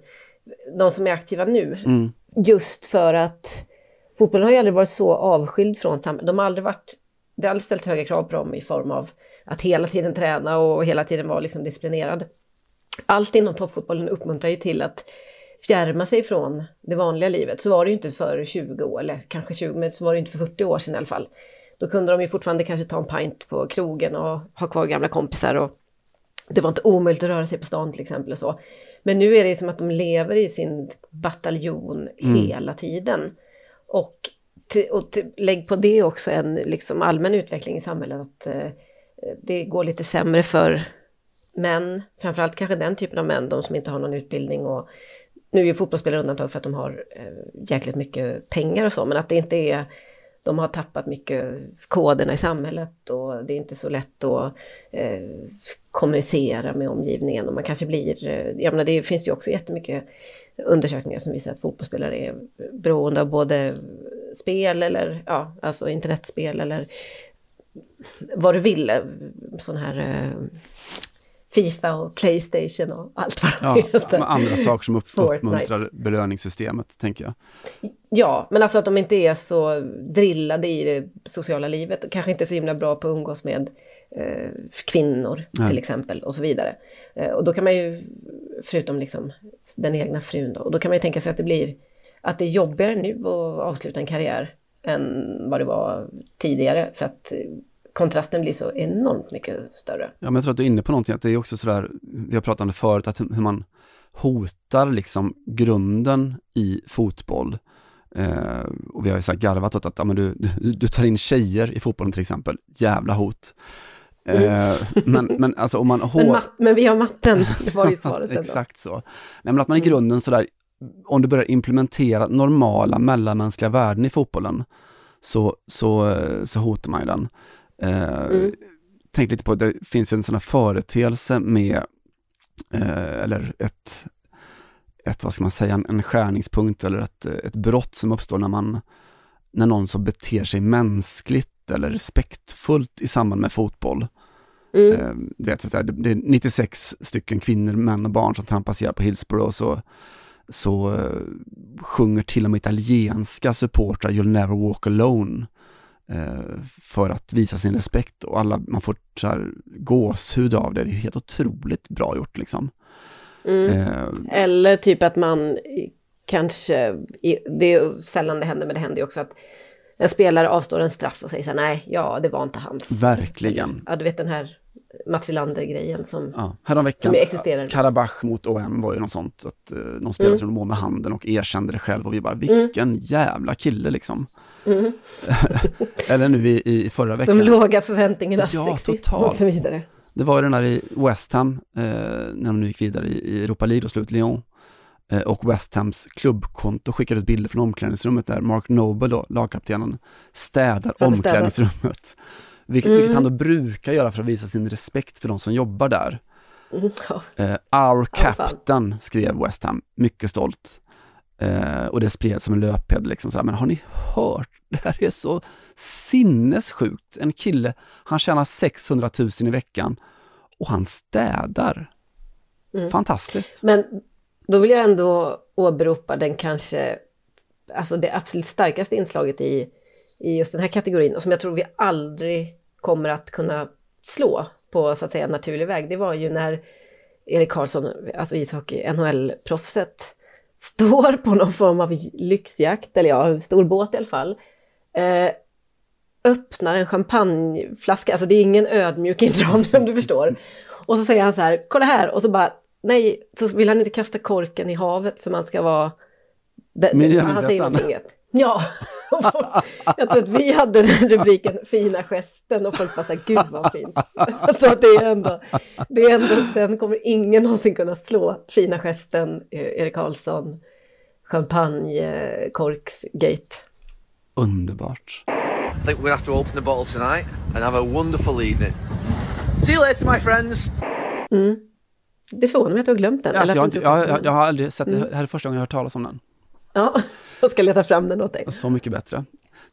de som är aktiva nu. Mm. Just för att fotbollen har ju aldrig varit så avskild från samhället. De har aldrig varit, det har aldrig ställt höga krav på dem i form av att hela tiden träna och hela tiden vara liksom disciplinerad. Allt inom toppfotbollen uppmuntrar ju till att fjärma sig från det vanliga livet. Så var det ju inte för 20 år, eller kanske 20, men så var det inte för 40 år sedan i alla fall. Då kunde de ju fortfarande kanske ta en pint på krogen och ha kvar gamla kompisar och det var inte omöjligt att röra sig på stan till exempel och så. Men nu är det som att de lever i sin bataljon Mm. hela tiden. Och, till, och till, lägg på det också en liksom allmän utveckling i samhället att eh, det går lite sämre för män, framförallt kanske den typen av män, de som inte har någon utbildning och nu är ju fotbollsspelare undantag för att de har eh, jäkligt mycket pengar och så, men att det inte är de har tappat mycket koderna i samhället och det är inte så lätt att eh, kommunicera med omgivningen och man kanske blir, eh, jag menar det finns ju också jättemycket undersökningar som visar att fotbollsspelare är beroende av både spel eller ja, alltså internetspel eller vad du vill, eh, sån här eh, Fifa och Playstation och allt vad Ja, det heter. andra saker som upp, uppmuntrar belöningssystemet, tänker jag. Ja, men alltså att de inte är så drillade i det sociala livet och kanske inte så himla bra på att umgås med eh, kvinnor Nej. till exempel och så vidare. Eh, och då kan man ju, förutom liksom den egna frun då, och då kan man ju tänka sig att det blir, att det är jobbigare nu att avsluta en karriär än vad det var tidigare för att kontrasten blir så enormt mycket större. Ja, men jag tror att du är inne på någonting, att det är också sådär, vi har pratat om det förut, att hur man hotar liksom grunden i fotboll. Eh, och vi har ju så här garvat åt att ja, men du, du, du tar in tjejer i fotbollen till exempel, jävla hot. Eh, men, men alltså om man Men, hår... mat, men vi har matten, det var ju svaret ändå. Exakt så. Nej, men att man i grunden sådär, om du börjar implementera normala mellanmänskliga värden i fotbollen, så, så, eh, så hotar man ju den. Eh, Mm. Tänk lite på, det finns en sån här företeelse med, eh, eller ett, ett, vad ska man säga, en, en skärningspunkt eller ett, ett brott som uppstår när man, när någon som beter sig mänskligt eller respektfullt i samband med fotboll. Mm. Eh, du vet, så det är 96 stycken kvinnor, män och barn som trampas ihjäl på Hillsborough och så, så sjunger till och med italienska supportrar You'll never walk alone för att visa sin respekt och alla, man får så här gåshud av det, det är helt otroligt bra gjort liksom. Mm. Eh, Eller typ att man kanske, det är sällan det händer, men det händer ju också att en spelare avstår en straff och säger så här, nej, ja, det var inte hans. verkligen. Ja, du vet den här Mats Wilander-grejen som, Ja, häromveckan, som existerar. Karabach mot OM var ju något sånt. Att, eh, de spelade Mm. som må med handen och erkände det själv och vi bara, vilken jävla kille liksom. Mm. Eller nu i, i förra veckan. De låga förväntningarnas Ja, sexism totalt. och så vidare. Det var ju den där i West Ham, eh, när de nu gick vidare i, i Europa League och slut Lyon. Eh, och West Hams klubbkonto skickade ut bilder från omklädningsrummet där Mark Noble, då, lagkaptenen, städar omklädningsrummet. Vilket, Mm. vilket han då brukar göra för att visa sin respekt för de som jobbar där. Mm, ja. Eh, Our fan. Captain skrev West Ham, mycket stolt. Eh, och det spreds som en löpeld liksom så här, men har ni hört? Det här är så sinnessjukt. En kille, han tjänar 600 000 i veckan och han städar. Mm. Fantastiskt. Men då vill jag ändå åberopa den kanske, alltså det absolut starkaste inslaget i, i just den här kategorin och som jag tror vi aldrig kommer att kunna slå på så att säga naturlig väg. Det var ju när Erik Karlsson, alltså ishockey, NHL-proffset, står på någon form av lyxjakt, eller ja, stor båt i alla fall. Eh, öppnar en champagneflaska, alltså det är ingen ödmjuk inramning om du förstår. Och så säger han så här, kolla här, och så bara, nej, så vill han inte kasta korken i havet för man ska vara... Det, han säger någonting. Ja, jag tror att vi hade den rubriken fina gesten och folk bara så här, gud vad fint. Så att det är ändå, det är ändå, den kommer ingen någonsin kunna slå. Fina gesten, eh, Erik Karlsson, champagne, eh, korksgate. Underbart. I think gonna have to open the bottle tonight and have a wonderful evening. See you later, my friends. Mm. Det förvånar mig att du har glömt den. Alltså, jag, har inte, jag, jag, jag har aldrig sett det, Mm. det här är första gången jag har hört talas om den. Ja, jag ska leta fram den åt dig. Så mycket bättre.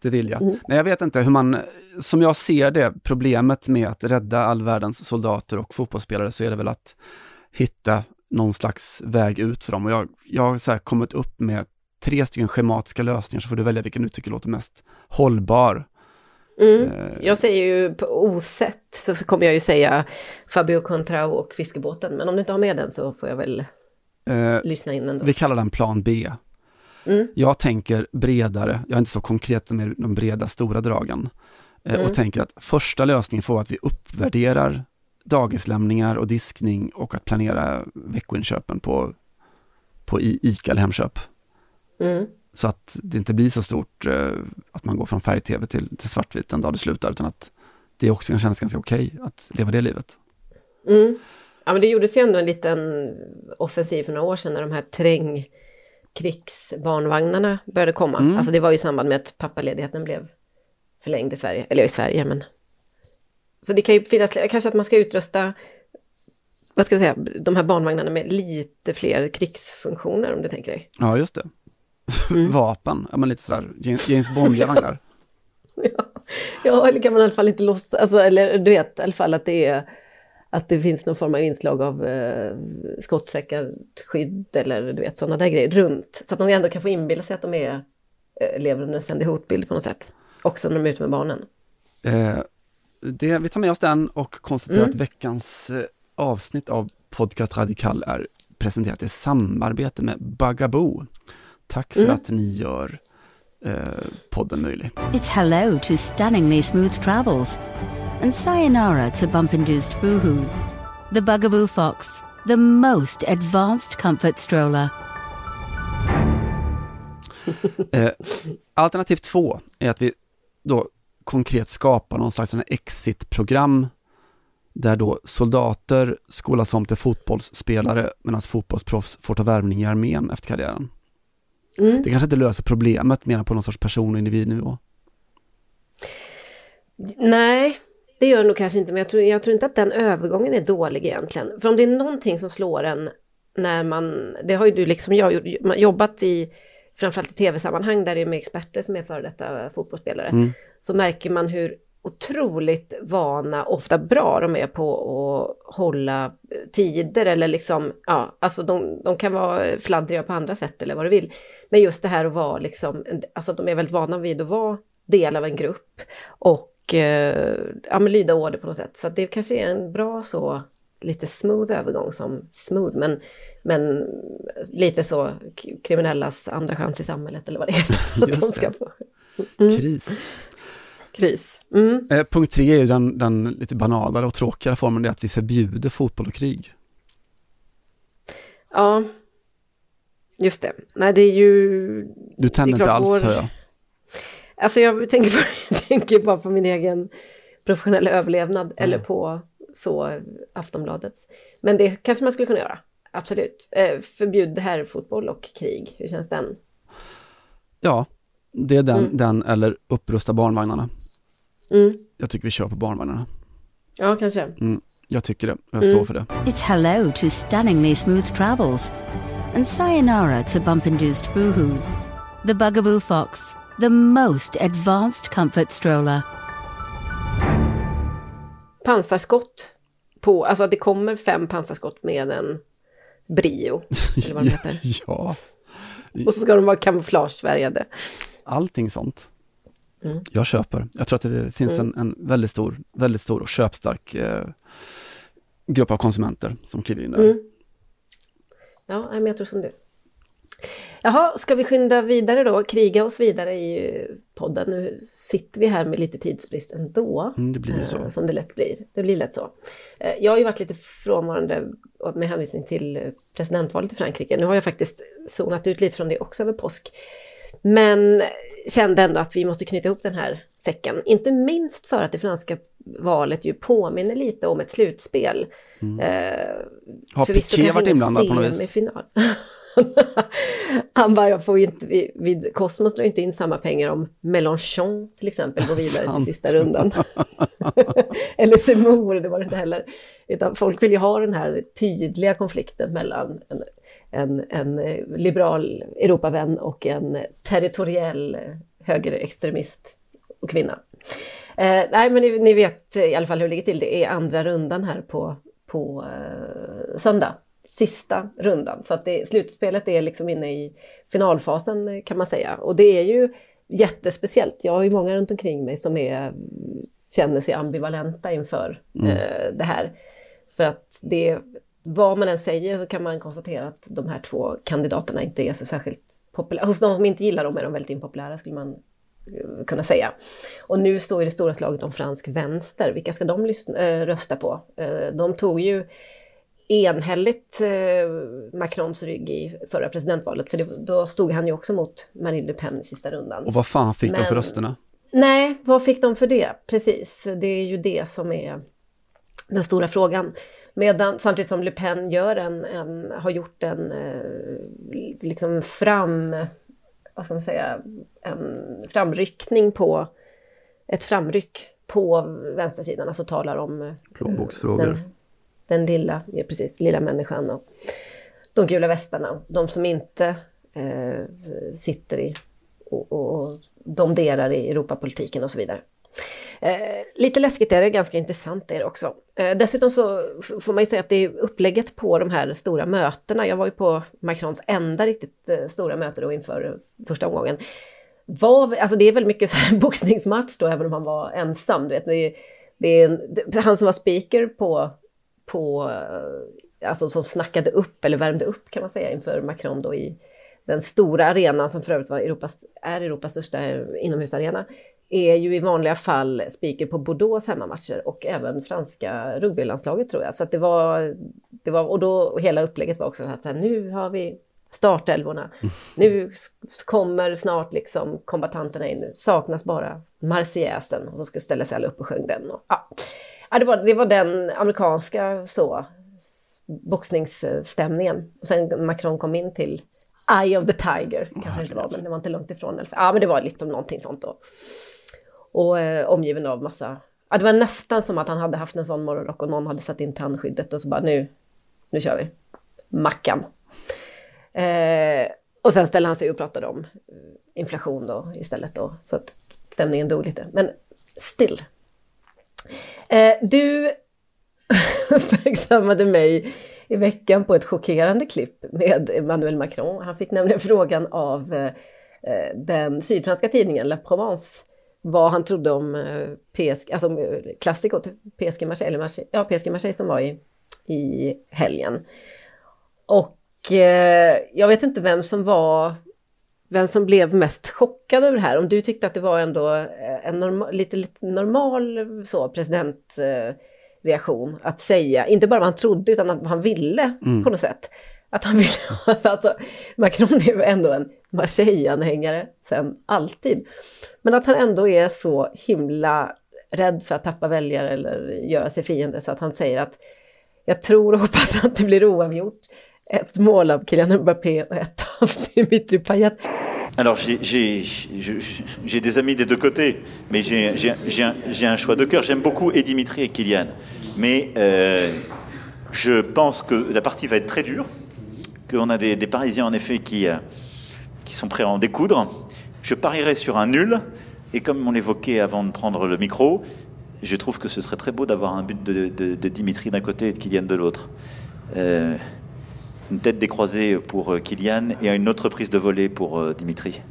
Det vill jag. Mm. Nej, jag vet inte hur man, som jag ser det, problemet med att rädda all världens soldater och fotbollsspelare så är det väl att hitta någon slags väg ut för dem. Och jag, jag har så kommit upp med tre stycken schematiska lösningar så får du välja vilken du tycker låter mest hållbar. Mm. Eh, Jag säger ju på osett så, så kommer jag ju säga Fabio Contrao och fiskebåten. Men om du inte har med den så får jag väl eh, lyssna in ändå. vi kallar den plan B. Mm. Jag tänker bredare, jag är inte så konkret med de breda stora dragen. Eh, Mm. Och tänker att första lösningen får vara att vi uppvärderar dagislämningar och diskning och att planera veckoinköpen på, på ICA eller Hemköp. Mm. Så att det inte blir så stort eh, att man går från färg-tv till, till svartvit en dag det slutar, utan att det också kan kännas ganska okej att leva det livet. Mm. Ja men det gjordes ju ändå en liten offensiv för några år sedan när de här träng krigsbarnvagnarna började komma. Mm. Alltså det var ju i samband med att pappaledigheten blev förlängd i Sverige, eller i Sverige men. Så det kan ju finnas, kanske att man ska utrusta, vad ska vi säga, de här barnvagnarna med lite fler krigsfunktioner om du tänker dig. Ja, just det. Mm. Vapen, ja men lite sådär James, Bondiga vagnar. Ja, eller kan man i alla fall inte låtsas, alltså, eller du vet i alla fall att det är att det finns någon form av inslag av eh, skottsäkrar, skydd eller du vet sådana där grejer runt. Så att de ändå kan få inbilla sig att de är, eh, lever under en ständig hotbild på något sätt. Också när de är ute med barnen. Eh, det, vi tar med oss den och konstaterar Mm. att veckans eh, avsnitt av Podcast Radikal är presenterat i samarbete med Bagaboo. Tack för Mm. att ni gör eh, podden möjlig. It's hello to stunningly smooth travels and sayonara to bump-induced boohoos. The Bugaboo Fox, the most advanced comfort stroller. Eh, alternativ två är att vi då konkret skapar någon slags exit-program där då soldater skolas om till fotbollsspelare medan fotbollsproffs får ta värvning i armén efter karriären. Mm. Det kanske inte löser problemet mer än på någon sorts person och individnivå. Nej, det gör det nog kanske inte, men jag tror, jag tror inte att den övergången är dålig egentligen. För om det är någonting som slår en när man, det har ju du liksom jag jobbat i, framförallt i tv-sammanhang där det är med experter som är före detta fotbollsspelare, Mm. så märker man hur otroligt vana, ofta bra de är på att hålla tider eller liksom, ja, alltså de, de kan vara fladdriga på andra sätt eller vad du vill. Men just det här att vara liksom, alltså de är väldigt vana vid att vara del av en grupp och eh, ja, men lyda order på något sätt. Så det kanske är en bra så lite smooth övergång som smooth, men, men lite så kriminellas andra chans i samhället eller vad det heter. Att Just de ska få. Mm. Kris. kris. Mm. Eh, punkt tre är ju den, den lite banalare och tråkigare formen, det är att vi förbjuder fotboll och krig. Ja, just det. Nej, det är ju... Du tänder inte alls, vår... hör jag. Alltså jag tänker, på, jag tänker bara på min egen professionella överlevnad mm. eller på så Aftonbladets. Men det kanske man skulle kunna göra. Absolut. Eh, förbjud herrfotboll och krig. Hur känns den? Ja, det är den, mm. den eller upprusta barnvagnarna. Mm. Jag tycker vi kör på barnvagnarna. Ja, kanske. Mm, jag tycker det. Jag står mm. för det. It's hello to stunningly smooth travels. And sayonara to bump-induced boohoos. The Bugaboo Fox. The most advanced comfort stroller. Pansarskott på, alltså det kommer fem pansarskott med en Brio, eller vad det heter. ja. Och så ska de vara kamouflagefärgade. Allting sånt. Mm. Jag köper. Jag tror att det finns mm. en, en väldigt stor, väldigt stor och köpstark eh, grupp av konsumenter som kliver in där. Mm. Ja, men jag tror som du. Jaha, ska vi skynda vidare då, kriga oss vidare i podden? Nu sitter vi här med lite tidsbrist ändå. Mm, det blir så. Eh, som det lätt blir. Det blir lätt så. Eh, jag har ju varit lite frånvarande med hänvisning till presidentvalet i Frankrike. Nu har jag faktiskt zonat ut lite från det också över påsk. Men kände ändå att vi måste knyta ihop den här säcken. Inte minst för att det franska valet ju påminner lite om ett slutspel. Mm. Eh, har Piqué varit inblandad på något vis? Han bara, jag får inte, vid, vid Cosmos drar inte in samma pengar om Mélenchon till exempel går vidare till sista rundan. Eller Semur, det var det inte heller. Utan folk vill ju ha den här tydliga konflikten mellan en, en, en liberal Europavän och en territoriell högerextremist och kvinna. Eh, nej, men ni, ni, vet i alla fall hur det ligger till. Det är andra rundan här på, på eh, söndag sista rundan. Så att det, slutspelet är liksom inne i finalfasen kan man säga. Och det är ju jättespeciellt. Jag har ju många runt omkring mig som är, känner sig ambivalenta inför mm. eh, det här. För att det, vad man än säger så kan man konstatera att de här två kandidaterna inte är så särskilt populära. Hos de som inte gillar dem är de väldigt impopulära skulle man eh, kunna säga. Och nu står det stora slaget om fransk vänster. Vilka ska de lyssna, äh, rösta på? Äh, de tog ju enhälligt eh, Macrons rygg i förra presidentvalet. För det, då stod han ju också mot Marine Le Pen i sista rundan. Och vad fan fick Men, de för rösterna? Nej, vad fick de för det? Precis, det är ju det som är den stora frågan. Medan, samtidigt som Le Pen gör en, en har gjort en eh, liksom fram, vad ska man säga, en framryckning på, ett framryck på vänstersidan, alltså talar om eh, plånboksfrågor. Den, den lilla, ja, precis, lilla människan och de gula västarna. De som inte eh, sitter i och, och, och domderar i Europapolitiken och så vidare. Eh, lite läskigt är det, ganska intressant är det också. Eh, dessutom så får man ju säga att det är upplägget på de här stora mötena. Jag var ju på Macrons enda riktigt eh, stora möte då inför första omgången. Var, alltså det är väl mycket så här boxningsmatch då, även om han var ensam. Du vet. Det är, det är, han som var speaker på på, alltså som snackade upp eller värmde upp kan man säga inför Macron då i den stora arenan som för övrigt var Europas, är Europas största inomhusarena är ju i vanliga fall speaker på Bordeaux hemmamatcher och även franska rugbylandslaget tror jag. Så det var, det var och då och hela upplägget var också så att här, nu har vi startelvorna. Nu kommer snart liksom kombatanterna in, nu saknas bara Marsiäsen och så ska ställa sig alla upp och sjöng den. Och, ja. Ja, det, var, det var den amerikanska så, boxningsstämningen. Och sen Macron kom in till Eye of the Tiger, kanske oh, inte var, men det var inte långt ifrån. Ja, men det var liksom någonting sånt då. Och eh, omgiven av massa... Ja, det var nästan som att han hade haft en sån morgonrock och någon hade satt in tandskyddet och så bara nu, nu kör vi. Mackan. Eh, och sen ställde han sig och pratade om inflation då istället då, så att stämningen dog lite. Men still, Eh, Eh, du uppmärksammade mig i veckan på ett chockerande klipp med Emmanuel Macron. Han fick nämligen frågan av eh, eh den sydfranska tidningen La Provence vad han trodde om eh, PSG, alltså klassikot typ PSG Marseille, eller Marseille, ja, PSG Marseille som var i, i helgen. Och eh, jag vet inte vem som var vem som blev mest chockad över det här. Om du tyckte att det var ändå eh, en normal, lite, lite normal så, presidentreaktion eh, att säga, inte bara vad han trodde utan att han ville mm. på något sätt. Att han ville, alltså Macron är ju ändå en Marseille-anhängare sen alltid. Men att han ändå är så himla rädd för att tappa väljare eller göra sig fiende så att han säger att jag tror och hoppas att det blir oavgjort. Ett mål av Kylian Mbappé och ett av Dimitri Payet. Alors j'ai des amis des deux côtés, mais j'ai un, un, choix de cœur. J'aime beaucoup et Dimitri et Kylian, mais euh, je pense que la partie va être très dure, qu'on a des, Parisiens en effet qui, euh, qui sont prêts à en découdre. Je parierai sur un nul, et comme on l'évoquait avant de prendre le micro, je trouve que ce serait très beau d'avoir un but de Dimitri d'un côté et de Kylian de l'autre. Euh, une tête décroisée pour euh, Kylian et une autre prise de volée pour euh, Dimitri.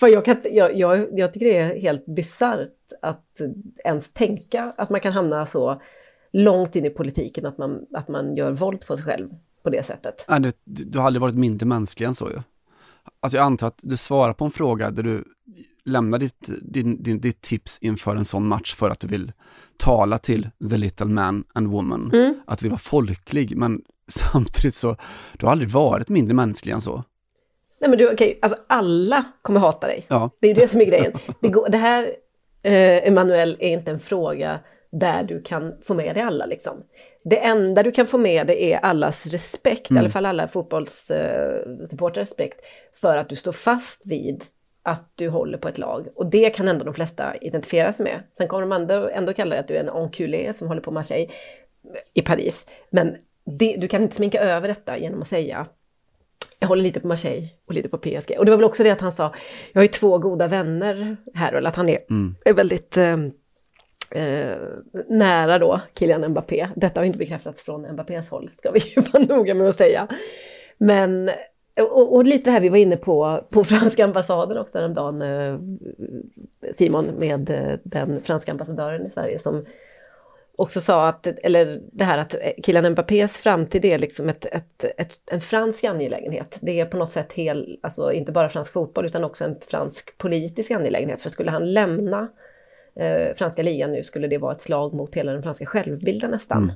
Jag, kan, jag, jag, jag tycker det är helt bisarrt att ens tänka att man kan hamna så långt in i politiken att man, att man gör våld på sig själv på det sättet. Det, du har aldrig varit mindre mänsklig än så ju. Alltså jag antar att du svarar på en fråga där du lämnar ditt, din, din, ditt tips inför en sån match för att du vill tala till the little man and woman. Mm. Att du vill vara folklig, men samtidigt så, du har aldrig varit mindre mänsklig än så. Nej men du, okej, okay, alltså alla kommer hata dig. Ja. Det är det som är grejen. Det, går, det här, eh, Emanuel, är inte en fråga där du kan få med dig alla liksom. Det enda du kan få med dig är allas respekt, mm. i alla fall alla fotbollssupporters uh, respekt, för att du står fast vid att du håller på ett lag. Och det kan ändå de flesta identifiera sig med. Sen kommer de ändå, ändå kalla dig att du är en enculé som håller på Marseille i Paris. Men det, du kan inte sminka över detta genom att säga jag håller lite på Marseille och lite på PSG. Och det var väl också det att han sa, jag har ju två goda vänner här, eller att han är, mm. är väldigt eh, eh, nära då Kylian Mbappé. Detta har inte bekräftats från Mbappés håll, ska vi ju vara noga med att säga. Men och, och, lite det här vi var inne på, på franska ambassaden också häromdagen, eh, Simon, med eh, den franska ambassadören i Sverige som också sa att, eller det här att killen Mbappés framtid är liksom ett, ett, ett, en fransk angelägenhet. Det är på något sätt hel, alltså inte bara fransk fotboll utan också en fransk politisk angelägenhet. För skulle han lämna eh, franska ligan nu skulle det vara ett slag mot hela den franska självbilden nästan.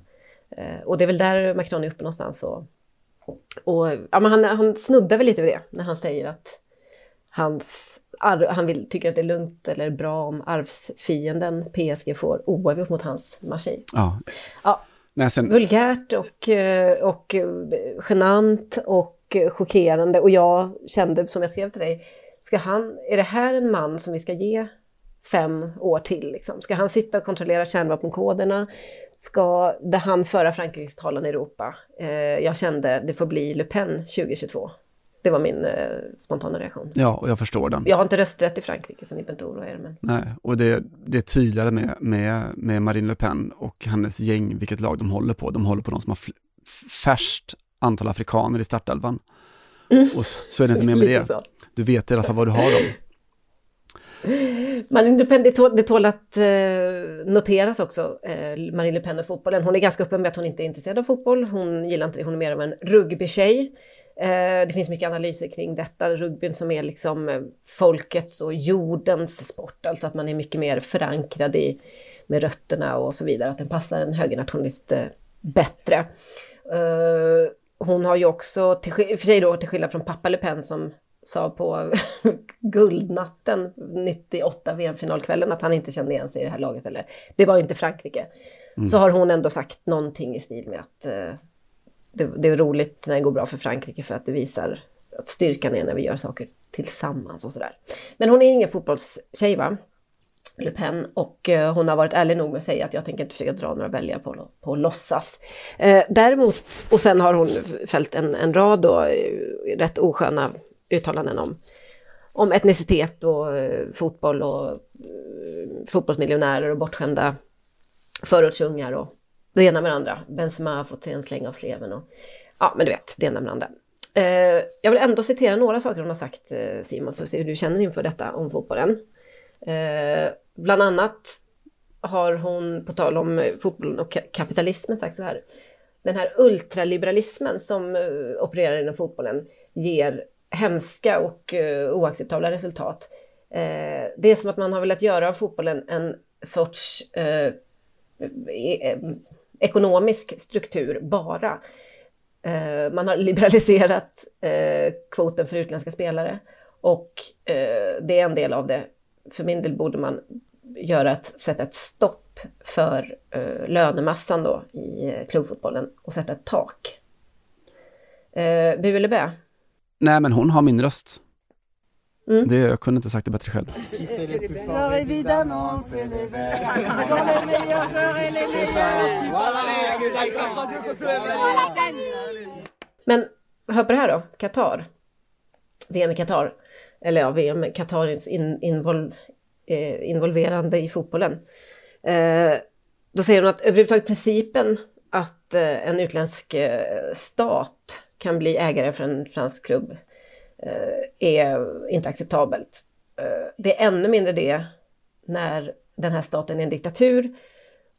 Mm. Eh, och det är väl där Macron är uppe någonstans och och ja, men han, han snuddar väl lite vid det när han säger att hans, han vill, tycker att det är lugnt eller bra om arvsfienden PSG får oavgjort mot hans Marseille. Ja. ja. Nej, sen... Vulgärt och, och genant och chockerande och jag kände som jag skrev till dig, ska han, är det här en man som vi ska ge fem år till? Liksom? Ska han sitta och kontrollera kärnvapenkoderna? ska det han föra Frankrikes talan i Europa? Eh, jag kände det får bli Le Pen 2022. Det var min eh, spontana reaktion. Ja, och jag förstår den. Jag har inte rösträtt i Frankrike så ni behöver inte oroa er. Men... Nej, och det, det är tydligare med, med, med Marine Le Pen och hennes gäng, vilket lag de håller på. De håller på de som har färskt antal afrikaner i startelvan. Mm. Och så, så är det inte mer med det. Du vet i alla fall var du har dem. Marine Le Pen, det tål, det tål att eh, noteras också, eh, Marine Le Pen och fotbollen. Hon är ganska öppen med att hon inte är intresserad av fotboll. Hon gillar inte det, hon är mer av en rugbytjej. Eh, det finns mycket analyser kring detta, rugbyn som är liksom eh, folkets och jordens sport. Alltså att man är mycket mer förankrad i, med rötterna och så vidare. Att den passar en högernationalist eh, bättre. Hon har ju också, till, för sig då till skillnad från pappa Le Pen som sa på guldnatten 98 VM-finalkvällen att han inte kände igen sig i det här laget. Eller, det var inte Frankrike. Mm. Så har hon ändå sagt någonting i stil med att det, det, är roligt när det går bra för Frankrike för att det visar att styrkan är när vi gör saker tillsammans och sådär. Men hon är ingen fotbollstjej va? Le Pen och eh, hon har varit ärlig nog med att säga att jag tänker inte försöka dra några väljare på, på låtsas. Eh, däremot, och sen har hon fällt en, en rad då, eh, rätt osköna uttalanden om, om etnicitet och eh, fotboll och eh, fotbollsmiljonärer och bortskämda förortsungar och det ena med det andra. Benzema har fått sig en släng av sleven och ja, men du vet, det ena med det andra. Eh, jag vill ändå citera några saker hon har sagt, eh, Simon, för att se hur du känner inför detta om fotbollen. Eh, bland annat har hon, på tal om eh, fotbollen och kapitalismen, sagt så här. Den här ultraliberalismen som eh, opererar inom fotbollen ger hemska och eh, oacceptabla resultat. Det är som att man har velat göra av fotbollen en sorts e- e- ekonomisk struktur bara. Eh, man har liberaliserat eh, kvoten för utländska spelare och eh, det är en del av det. För min del borde man göra ett, sätta ett stopp för lönemassan då i klubbfotbollen och sätta ett tak. Bu eller bä? Nej, men hon har min röst. Mm. Det, jag kunde inte sagt det bättre själv. Men hör på det här då, Qatar. VM i Qatar. Eller ja, VM, Qatar in, invol, eh, involverande i fotbollen. Eh, då säger hon att överhuvudtaget principen att eh, en utländsk eh, stat kan bli ägare för en fransk klubb Eh, är inte acceptabelt. Eh, det är ännu mindre det när den här staten är en diktatur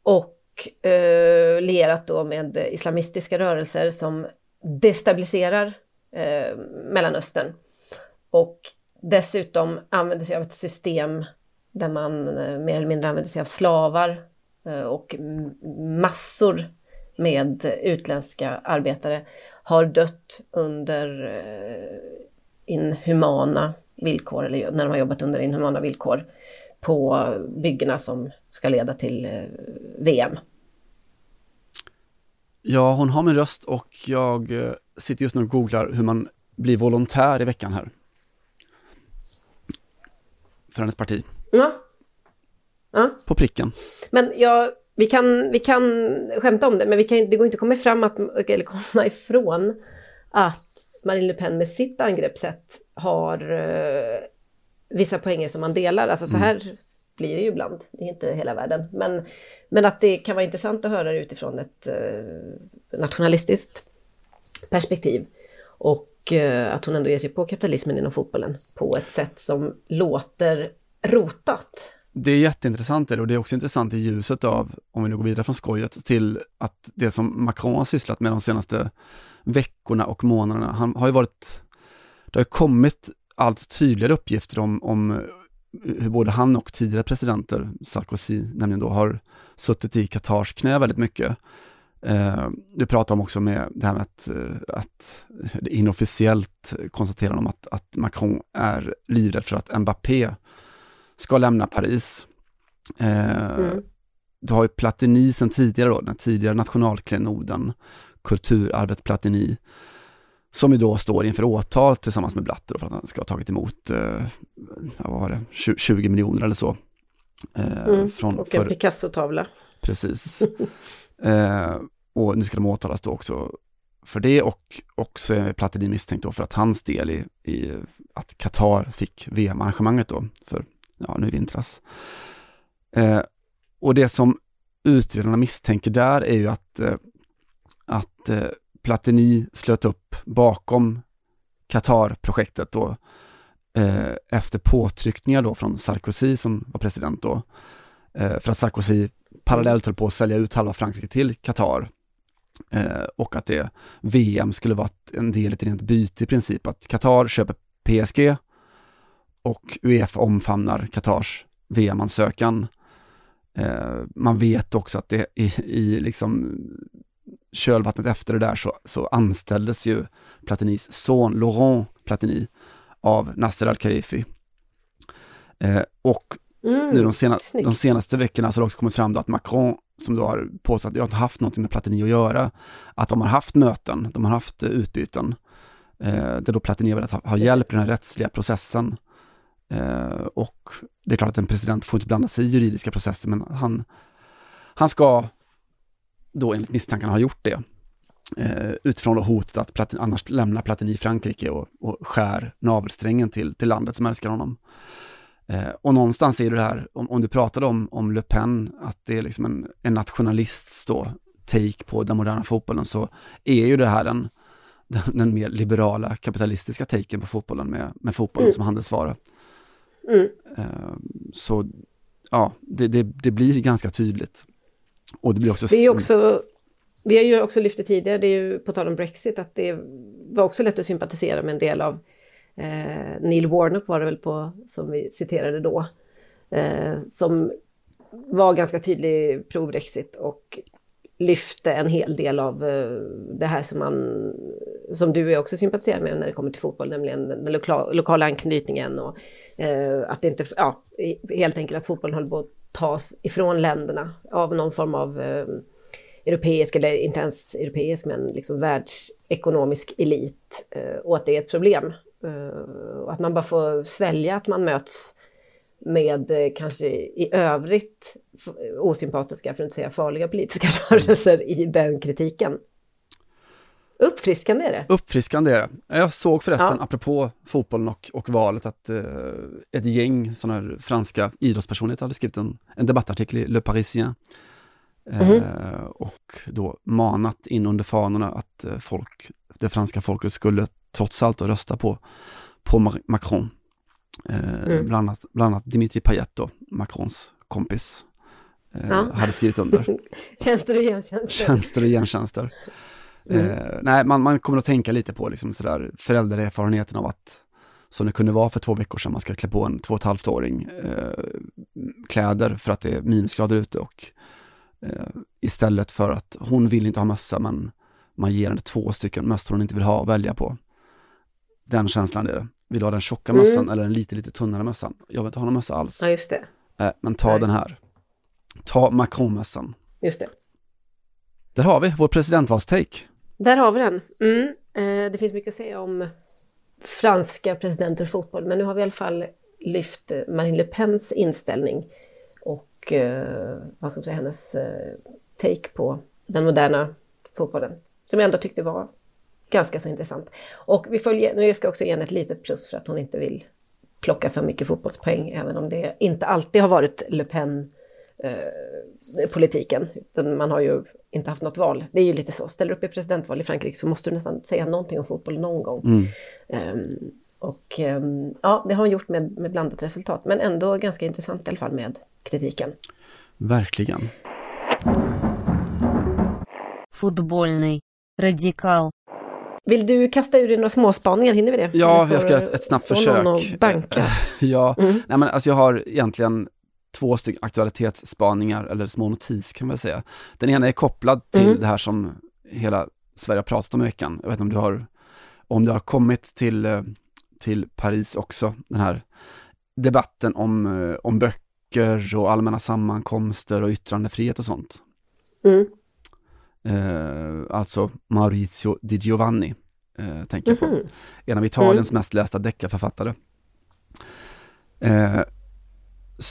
och eh, lierat då med islamistiska rörelser som destabiliserar eh, Mellanöstern och dessutom använder sig av ett system där man eh, mer eller mindre använder sig av slavar eh, och massor med utländska arbetare har dött under eh, inhumana villkor, eller när de har jobbat under inhumana villkor på byggena som ska leda till VM. Ja, hon har min röst och jag sitter just nu och googlar hur man blir volontär i veckan här. För hennes parti. Ja. ja. På pricken. Men ja, vi kan, vi kan skämta om det, men vi kan, det går inte att komma, fram att, eller komma ifrån att Marine Le Pen med sitt angreppssätt har uh, vissa poänger som man delar. Alltså så mm. här mm. blir det ju ibland, det är inte hela världen. Men, men att det kan vara intressant att höra det utifrån ett uh, nationalistiskt perspektiv. Och uh, att hon ändå ger sig på kapitalismen inom fotbollen på ett sätt som låter rotat. Det är jätteintressant och det är också intressant i ljuset av, om vi nu går vidare från skojet, till att det som Macron har sysslat med de senaste veckorna och månaderna, han har ju varit, det har kommit allt tydligare uppgifter om, om hur både han och tidigare presidenter, Sarkozy nämligen då, har suttit i Qatars knä väldigt mycket. Eh, du pratar om också med det här med att, eh, att inofficiellt konstaterar de att, att Macron är livrädd för att Mbappé ska lämna Paris. Eh, mm. Du har ju Platini sen tidigare då, den tidigare nationalklenoden, kulturarvet Platini, som ju då står inför åtal tillsammans med Blatter för att han ska ha tagit emot, eh, vad var det, 20 miljoner eller så. Eh, mm. från, och en för, Picasso-tavla. Precis. eh, och nu ska de åtalas då också för det och också är Platini misstänkt då för att hans del i, i att Qatar fick VM-arrangemanget då för ja, nu i vintras. Eh, och det som utredarna misstänker där är ju att, eh, att eh, Platini slöt upp bakom Qatar-projektet då eh, efter påtryckningar då från Sarkozy som var president då. Eh, för att Sarkozy parallellt höll på att sälja ut halva Frankrike till Qatar. Eh, och att det VM skulle vara en del i ett rent byte i princip, att Qatar köper PSG och Uefa omfamnar Qatars VM-ansökan. Eh, man vet också att det i, i liksom kölvattnet efter det där så, så anställdes ju Platinis son Laurent Platini av Nasser Al-Khelaifi. Eh, och mm, nu de, sena, de, senaste veckorna så har det också kommit fram då att Macron, som då har påstått att jag inte haft något med Platini att göra, att de har haft möten, de har haft uh, utbyten, eh, där då Platini har velat ha, ha hjälp i den här rättsliga processen. Eh, och det är klart att en president får inte blanda sig i juridiska processer, men han, han ska då enligt misstankarna ha gjort det. Eh, utifrån hotet att Platin, annars lämna Platini Frankrike och, och skär navelsträngen till, till landet som älskar honom. Eh, och någonstans är det här, om, om du pratade om, om Le Pen, att det är liksom en, en nationalists då, take på den moderna fotbollen, så är ju det här den, den, den mer liberala kapitalistiska taken på fotbollen med, med fotbollen mm. som handelsvara. Mm. Ehm, så ja, det, det, det, blir ganska tydligt. Och det blir också... Det är också vi har ju också lyft det tidigare, det är ju på tal om Brexit, att det var också lätt att sympatisera med en del av eh, Neil Warnock var det väl på, som vi citerade då, eh, som var ganska tydlig pro-Brexit och lyfte en hel del av eh, det här som man, som du också sympatiserar med när det kommer till fotboll, nämligen den lokala, lokala anknytningen och eh, att det inte, ja, helt enkelt att fotbollen håller på att tas ifrån länderna av någon form av eh, europeisk, eller inte ens europeisk, men liksom världsekonomisk elit eh, och att det är ett problem. Eh, och att man bara får svälja att man möts med eh, kanske i övrigt osympatiska, för att inte säga farliga politiska rörelser i den kritiken. Uppfriskande är det. Uppfriskande är det. Jag såg förresten, ja. apropå fotbollen och, och valet, att eh, ett gäng sådana här franska idrottspersonligheter hade skrivit en, en debattartikel i Le Parisien. Mm -hmm. och då manat in under fanorna att eh, folk, det franska folket skulle trots allt rösta på, på Macron. Eh, mm. bland, annat, bland annat Dimitri Payet då, Macrons kompis, eh, ja. hade skrivit under. tjänster och gentjänster. Tjänster och gentjänster. Mm. Eh, nej, man, man kommer att tänka lite på liksom sådär föräldraerfarenheten av att som det kunde vara för två veckor sedan, man ska klä på en två och ett halvt åring eh, kläder för att det är minusgrader ute och eh, istället för att hon vill inte ha mössa men man ger henne två stycken mössor hon inte vill ha att välja på. Den känslan är det. Vill du ha den tjocka mm. mössan eller den lite, lite tunnare mössan? Jag vill inte ha någon mössa alls. Ja, just det. Eh, men ta Nej. den här. Ta Macron-mössan. Just det. Där har vi vår presidentvalstake. Där har vi den. Mm. Eh, det finns mycket att säga om franska presidenters fotboll, men nu har vi i alla fall lyft eh, Marine Le Pens inställning och eh, vad ska man säga, hennes eh, take på den moderna fotbollen, som jag ändå tyckte var ganska så intressant. Och vi följer, nu ska jag också ge henne ett litet plus för att hon inte vill plocka för mycket fotbollspoäng, även om det inte alltid har varit Le Pen eh, politiken. Man har ju inte haft något val. Det är ju lite så, ställer du upp i presidentval i Frankrike så måste du nästan säga någonting om fotboll någon gång. Mm. Um, och um, ja, det har hon gjort med, med blandat resultat, men ändå ganska intressant i alla fall med kritiken. Verkligen. Fotbollny, radikal. Vill du kasta ur dig några småspaningar? Hinner vi det? Ja, jag ska göra ett, ett snabbt försök. Och ja, mm. nej men alltså jag har egentligen två stycken aktualitetsspaningar, eller små notis kan man säga. Den ena är kopplad till mm. det här som hela Sverige har pratat om i veckan. Jag vet inte om du har, om du har kommit till, eh, till Paris också, den här debatten om, eh, om böcker och allmänna sammankomster och yttrandefrihet och sånt. Mm. Eh, alltså Maurizio Di Giovanni, eh, tänker jag på. Mm -hmm. En av Italiens mm. mest lästa deckarförfattare. Eh,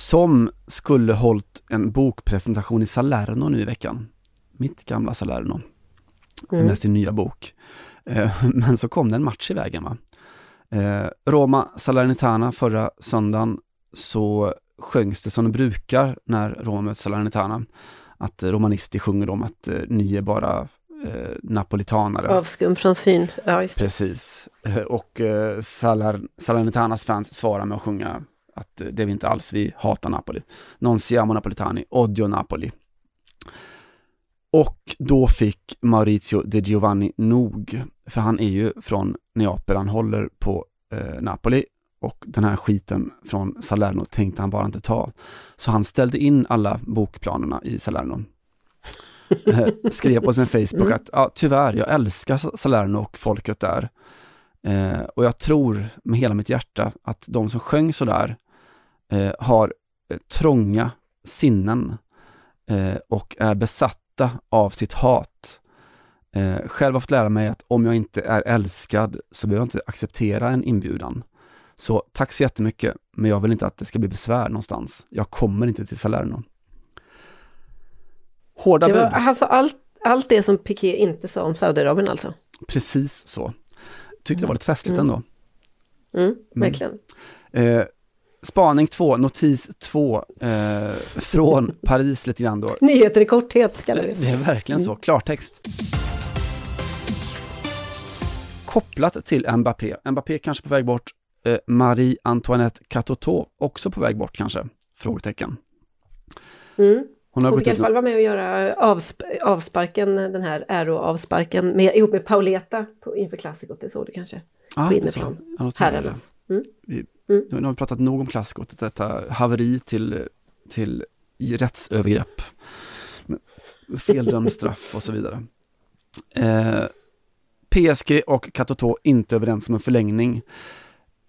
som skulle hållit en bokpresentation i Salerno nu i veckan. Mitt gamla Salerno. Mm. Med sin nya bok. Eh, men så kom det en match i vägen va. Eh, Roma Salernitana förra söndagen så sjöngs det som det brukar när Roma möter Salernitana att Romanisti sjunger om att eh, ni är bara eh, napolitanare. Avskum från syn, ja just Precis. Eh, och eh, Salar, Salernitanas fans svarar med att sjunga att det är vi inte alls, vi hatar Napoli. Non siamo napolitani, odio Napoli. Och då fick Maurizio De Giovanni nog, för han är ju från Neapel, han håller på eh, Napoli och den här skiten från Salerno tänkte han bara inte ta. Så han ställde in alla bokplanerna i Salerno. Eh, skrev på sin Facebook mm. att ja, tyvärr, jag älskar Salerno och folket där. Eh, och jag tror med hela mitt hjärta att de som sjöng sådär eh, har eh, trånga sinnen eh, och är besatta av sitt hat. Eh, själv har fått lära mig att om jag inte är älskad så behöver jag inte acceptera en inbjudan. Så tack så jättemycket, men jag vill inte att det ska bli besvär någonstans. Jag kommer inte till Salerno. Hårda bud. Alltså allt, allt det som Piqué inte sa om Saudiarabien alltså? Precis så. Tyckte det var lite festligt mm. ändå. Mm, mm. verkligen. Mm. Eh, spaning 2, notis 2, eh, från Paris lite grann då. Nyheter i korthet kallar vi det. Det är verkligen så, klartext kopplat till Mbappé. Mbappé kanske på väg bort, eh, Marie Antoinette Catoteau också på väg bort kanske? Frågetecken. Mm. Hon har Hon fick i alla fall vara med och göra avsp avsparken, den här äroavsparken, med, ihop med Pauleta på, inför klassikot, det såg du kanske? På noterar det. Herrarnas. Mm. Mm. Nu har vi pratat nog om klassikot, detta haveri till, till rättsövergrepp. Feldömd straff och så vidare. Eh, PSG och Katoto inte överens om en förlängning.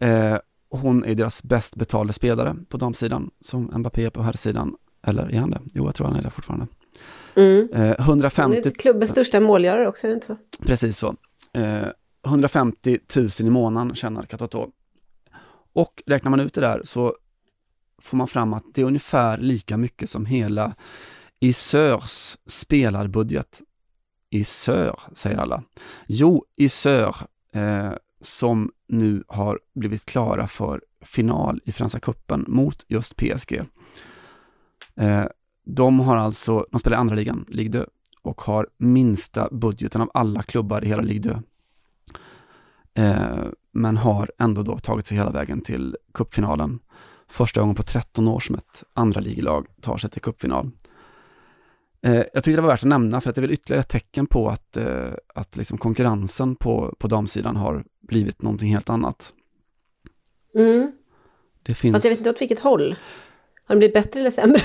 Eh, hon är deras bäst betalde spelare på damsidan, som Mbappé på herrsidan. Eller är han det? Jo, jag tror han är det fortfarande. Mm. Eh, Hon 150 är klubbens största målgörare också, är det inte så? Precis så. Eh, 150 000 i månaden tjänar Katoto. Och räknar man ut det där så får man fram att det är ungefär lika mycket som hela Isörs spelarbudget. Isör, säger alla. Jo, Isör, eh, som nu har blivit klara för final i Franska cupen mot just PSG. Eh, de har alltså, de spelar i andra ligan, Ligue 2, och har minsta budgeten av alla klubbar i hela Ligue 2. Eh, men har ändå då tagit sig hela vägen till cupfinalen. Första gången på 13 år som ett andra ligelag tar sig till cupfinal. Eh, jag tyckte det var värt att nämna för att det är väl ytterligare ett tecken på att, eh, att liksom konkurrensen på, på damsidan har blivit någonting helt annat. Mm. Det finns... Fast jag vet inte åt vilket håll. Har det blivit bättre eller sämre?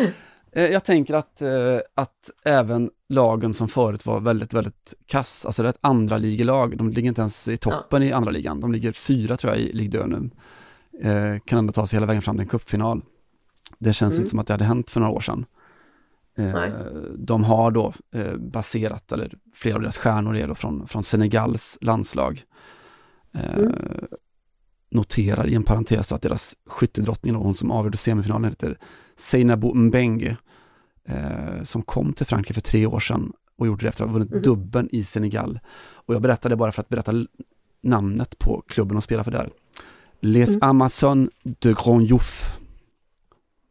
Eh, Jag tänker att, eh, att även lagen som förut var väldigt, väldigt kass, alltså det är ett andra ligelag, de ligger inte ens i toppen i andra ligan, de ligger fyra tror jag i Ligue 2 nu, eh, kan ändå ta sig hela vägen fram till en cupfinal. Det känns Mm. inte som att det hade hänt för några år sedan. Nej. de har då baserat, eller flera av deras stjärnor är då från, från Senegals landslag. Mm. Noterar i en parentes att deras skyttedrottning, då, hon som avgjorde semifinalen, heter Seinabou Mbenge, eh, som kom till Frankrike för tre år sedan och gjorde det efter att ha vunnit Mhm. dubben i Senegal. Och jag berättade bara för att berätta namnet på klubben de spelar för där. Les Mm. Amazones de Grand Jouf.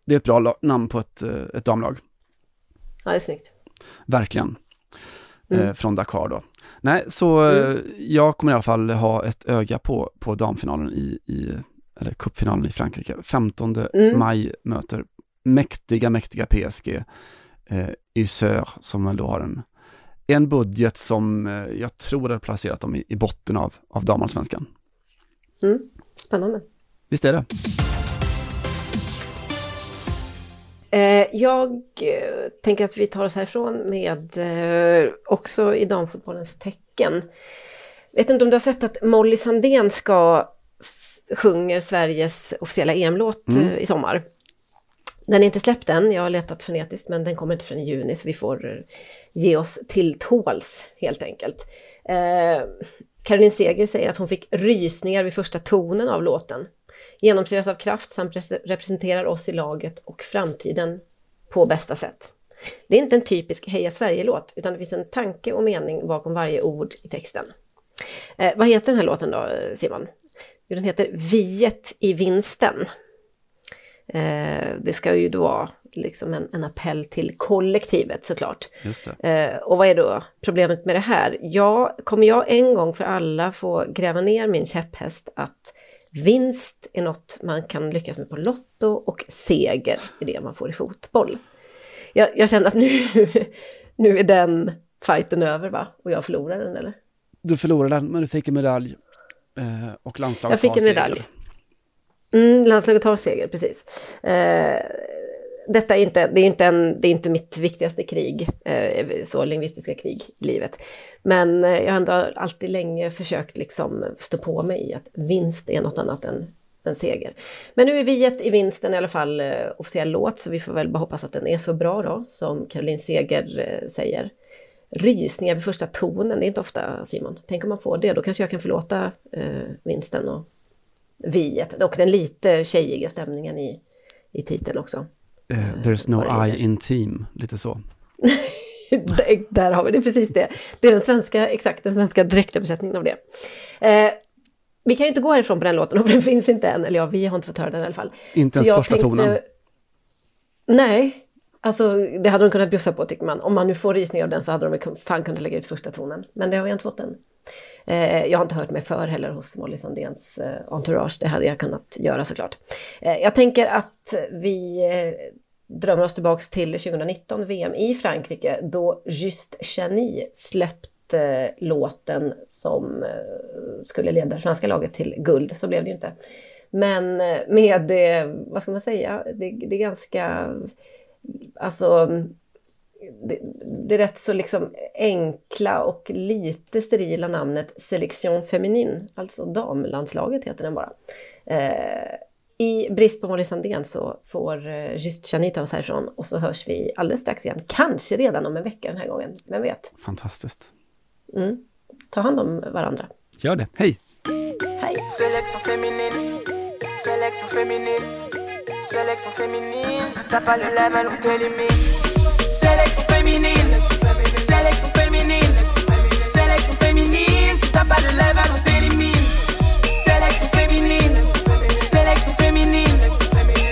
Det är ett bra namn på ett, eh, ett damlag. Ja, det är snyggt. Verkligen. Mm. Eh, från Dakar då. Nej, så eh, jag kommer i alla fall ha ett öga på, på damfinalen i, i, eller cupfinalen i Frankrike. 15 Mm. maj möter mäktiga, mäktiga PSG eh, i Sör som då har en, en budget som eh, jag tror har placerat dem i, i botten av, av damallsvenskan. Mm. Spännande. Visst är det? Eh, jag eh, tänker att vi tar oss härifrån med eh, också i damfotbollens tecken. Vet inte om du har sett att Molly Sandén ska sjunger Sveriges officiella EM-låt Mm. i sommar. Den är inte släppt än, jag har letat frenetiskt, men den kommer inte förrän i juni så vi får ge oss till tåls helt enkelt. Eh, Caroline Seger säger att hon fick rysningar vid första tonen av låten. Genomsyras av kraft samt representerar oss i laget och framtiden på bästa sätt. Det är inte en typisk Heja Sverige-låt, utan det finns en tanke och mening bakom varje ord i texten. Eh, vad heter den här låten då, Simon? Jo, den heter Viet i vinsten. Eh, det ska ju då vara liksom en, en appell till kollektivet såklart. Just det. Eh, och vad är då problemet med det här? Ja, kommer jag en gång för alla få gräva ner min käpphäst att vinst är något man kan lyckas med på Lotto och seger är det man får i fotboll. Jag, jag känner att nu, nu är den fighten över va? Och jag förlorar den eller? Du förlorade den, men du fick en medalj. Eh, och landslaget Jag fick en medalj. Mm, landslaget har seger, precis. Eh, detta är inte, det är inte, en, det är inte mitt viktigaste krig, eh, så lingvistiska krig i livet. Men eh, jag har ändå alltid länge försökt liksom stå på mig i att vinst är något annat än, än seger. Men nu är vi ett i vinsten i alla fall eh, officiell låt, så vi får väl bara hoppas att den är så bra då, som Caroline Seger eh, säger. Rysningar vid första tonen, det är inte ofta Simon. Tänk om man får det, då kanske jag kan förlåta eh, vinsten och viet. Och den lite tjejiga stämningen i, i titeln också. Eh, there's no I in team, lite så. där, där har vi det, precis det. Det är den svenska, exakt den svenska direktöversättningen av det. Eh, vi kan ju inte gå härifrån på den låten, och den finns inte än. Eller ja, vi har inte fått höra den i alla fall. Inte ens första tonen. Nej, alltså det hade de kunnat bjussa på tycker man. Om man nu får rysningar av den så hade de fan kunnat lägga ut första tonen. Men det har vi inte fått än. Eh, jag har inte hört mig för heller hos Molly Sandéns eh, entourage. Det hade jag kunnat göra såklart. Eh, jag tänker att vi drömmer oss tillbaks till 2019 VM i Frankrike då Just Chani släppte låten som skulle leda det svenska laget till guld. Så blev det ju inte. Men med, det, vad ska man säga, det, det är ganska, alltså det, det är rätt så liksom enkla och lite sterila namnet Selection Feminin, alltså damlandslaget heter den bara. Eh, I brist på Molly Sandén så får eh, Just Janita oss härifrån och så hörs vi alldeles strax igen. Kanske redan om en vecka den här gången, vem vet? Fantastiskt. Mm. Ta hand om varandra. Gör det. Hej! Hej! Sélection féminine, sélection féminine, sélection féminine. Si t'as pas le level, on t'élimine. Sélection féminine, sélection féminine, sélection féminine. Si t'as pas le level, on t'élimine. Sélection féminine, sélection féminine,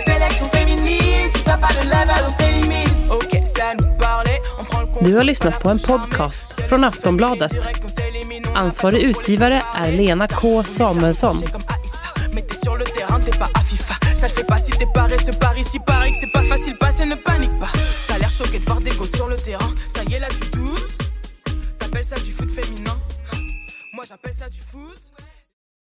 sélection féminine. Si t'as pas le level, on t'élimine. Ok, ça nous parlait, on prend le Du har lyssnat på en podcast från Aftonbladet. Ansvarig utgivare är Lena K Samuelsson. Ça le fait pas si t'es paresseux par ici, pareil que c'est pas facile, passer, ne panique pas. L'air choqué de voir des gosses sur le terrain. Ça y est, là, tu doutes. T'appelles ça du foot féminin. Moi, j'appelle ça du foot.